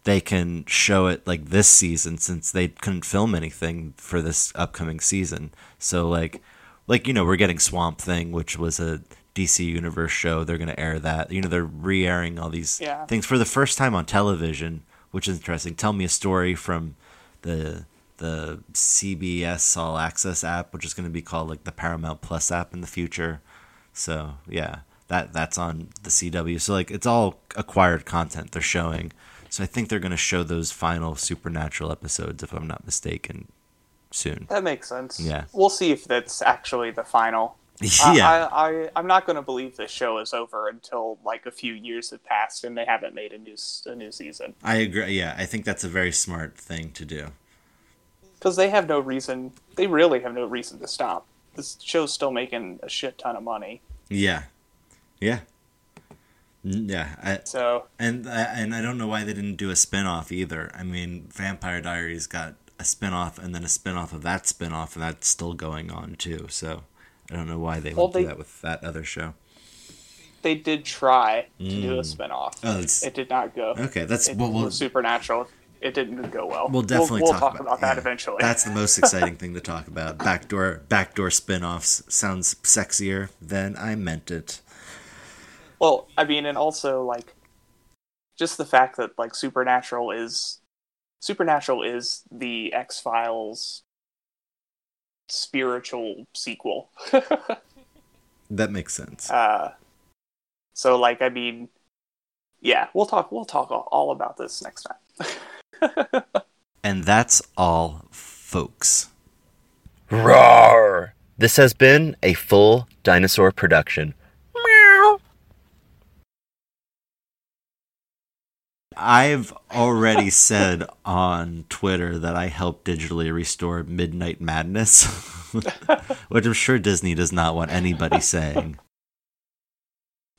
they can show it like this season since they couldn't film anything for this upcoming season. So like like you know, we're getting Swamp Thing, which was a DC Universe show. They're going to air that. You know, they're re-airing all these Yeah. things for the first time on television, which is interesting. Tell me a story from the the CBS All Access app, which is going to be called like the Paramount Plus app in the future. So yeah, that that's on the CW. So like it's all acquired content they're showing. So I think they're going to show those final Supernatural episodes, if I'm not mistaken, soon. That makes sense. Yeah. We'll see if that's actually the final. Yeah, I, I, I'm not going to believe this show is over until like a few years have passed and they haven't made a new a new season I agree. Yeah, I think that's a very smart thing to do. Because they have no reason. They really have no reason to stop. This show's still making a shit ton of money. Yeah, yeah, yeah. I, So And I- and I don't know why they didn't do a spin-off either. I mean, Vampire Diaries got a spin-off and then a spin-off of that spin-off and that's still going on too. So I don't know why they Well, would do they- that with that other show. they did try to do a Mm. spinoff. Oh, It did not go. okay. That's It well, we'll, supernatural. It didn't go well. we'll definitely we'll, talk, talk, about, that yeah. eventually. That's the most exciting thing to talk about. Backdoor backdoor spin-offs sounds sexier than I meant it. Well, I mean, and also like just the fact that like Supernatural is Supernatural is the X Files spiritual sequel. That makes sense. uh, so like, I mean, yeah, we'll talk. We'll talk all, all about this next time. And that's all, folks. Roar! This has been a full dinosaur production. Meow. I've already said on Twitter that I helped digitally restore Midnight Madness, which I'm sure Disney does not want anybody saying.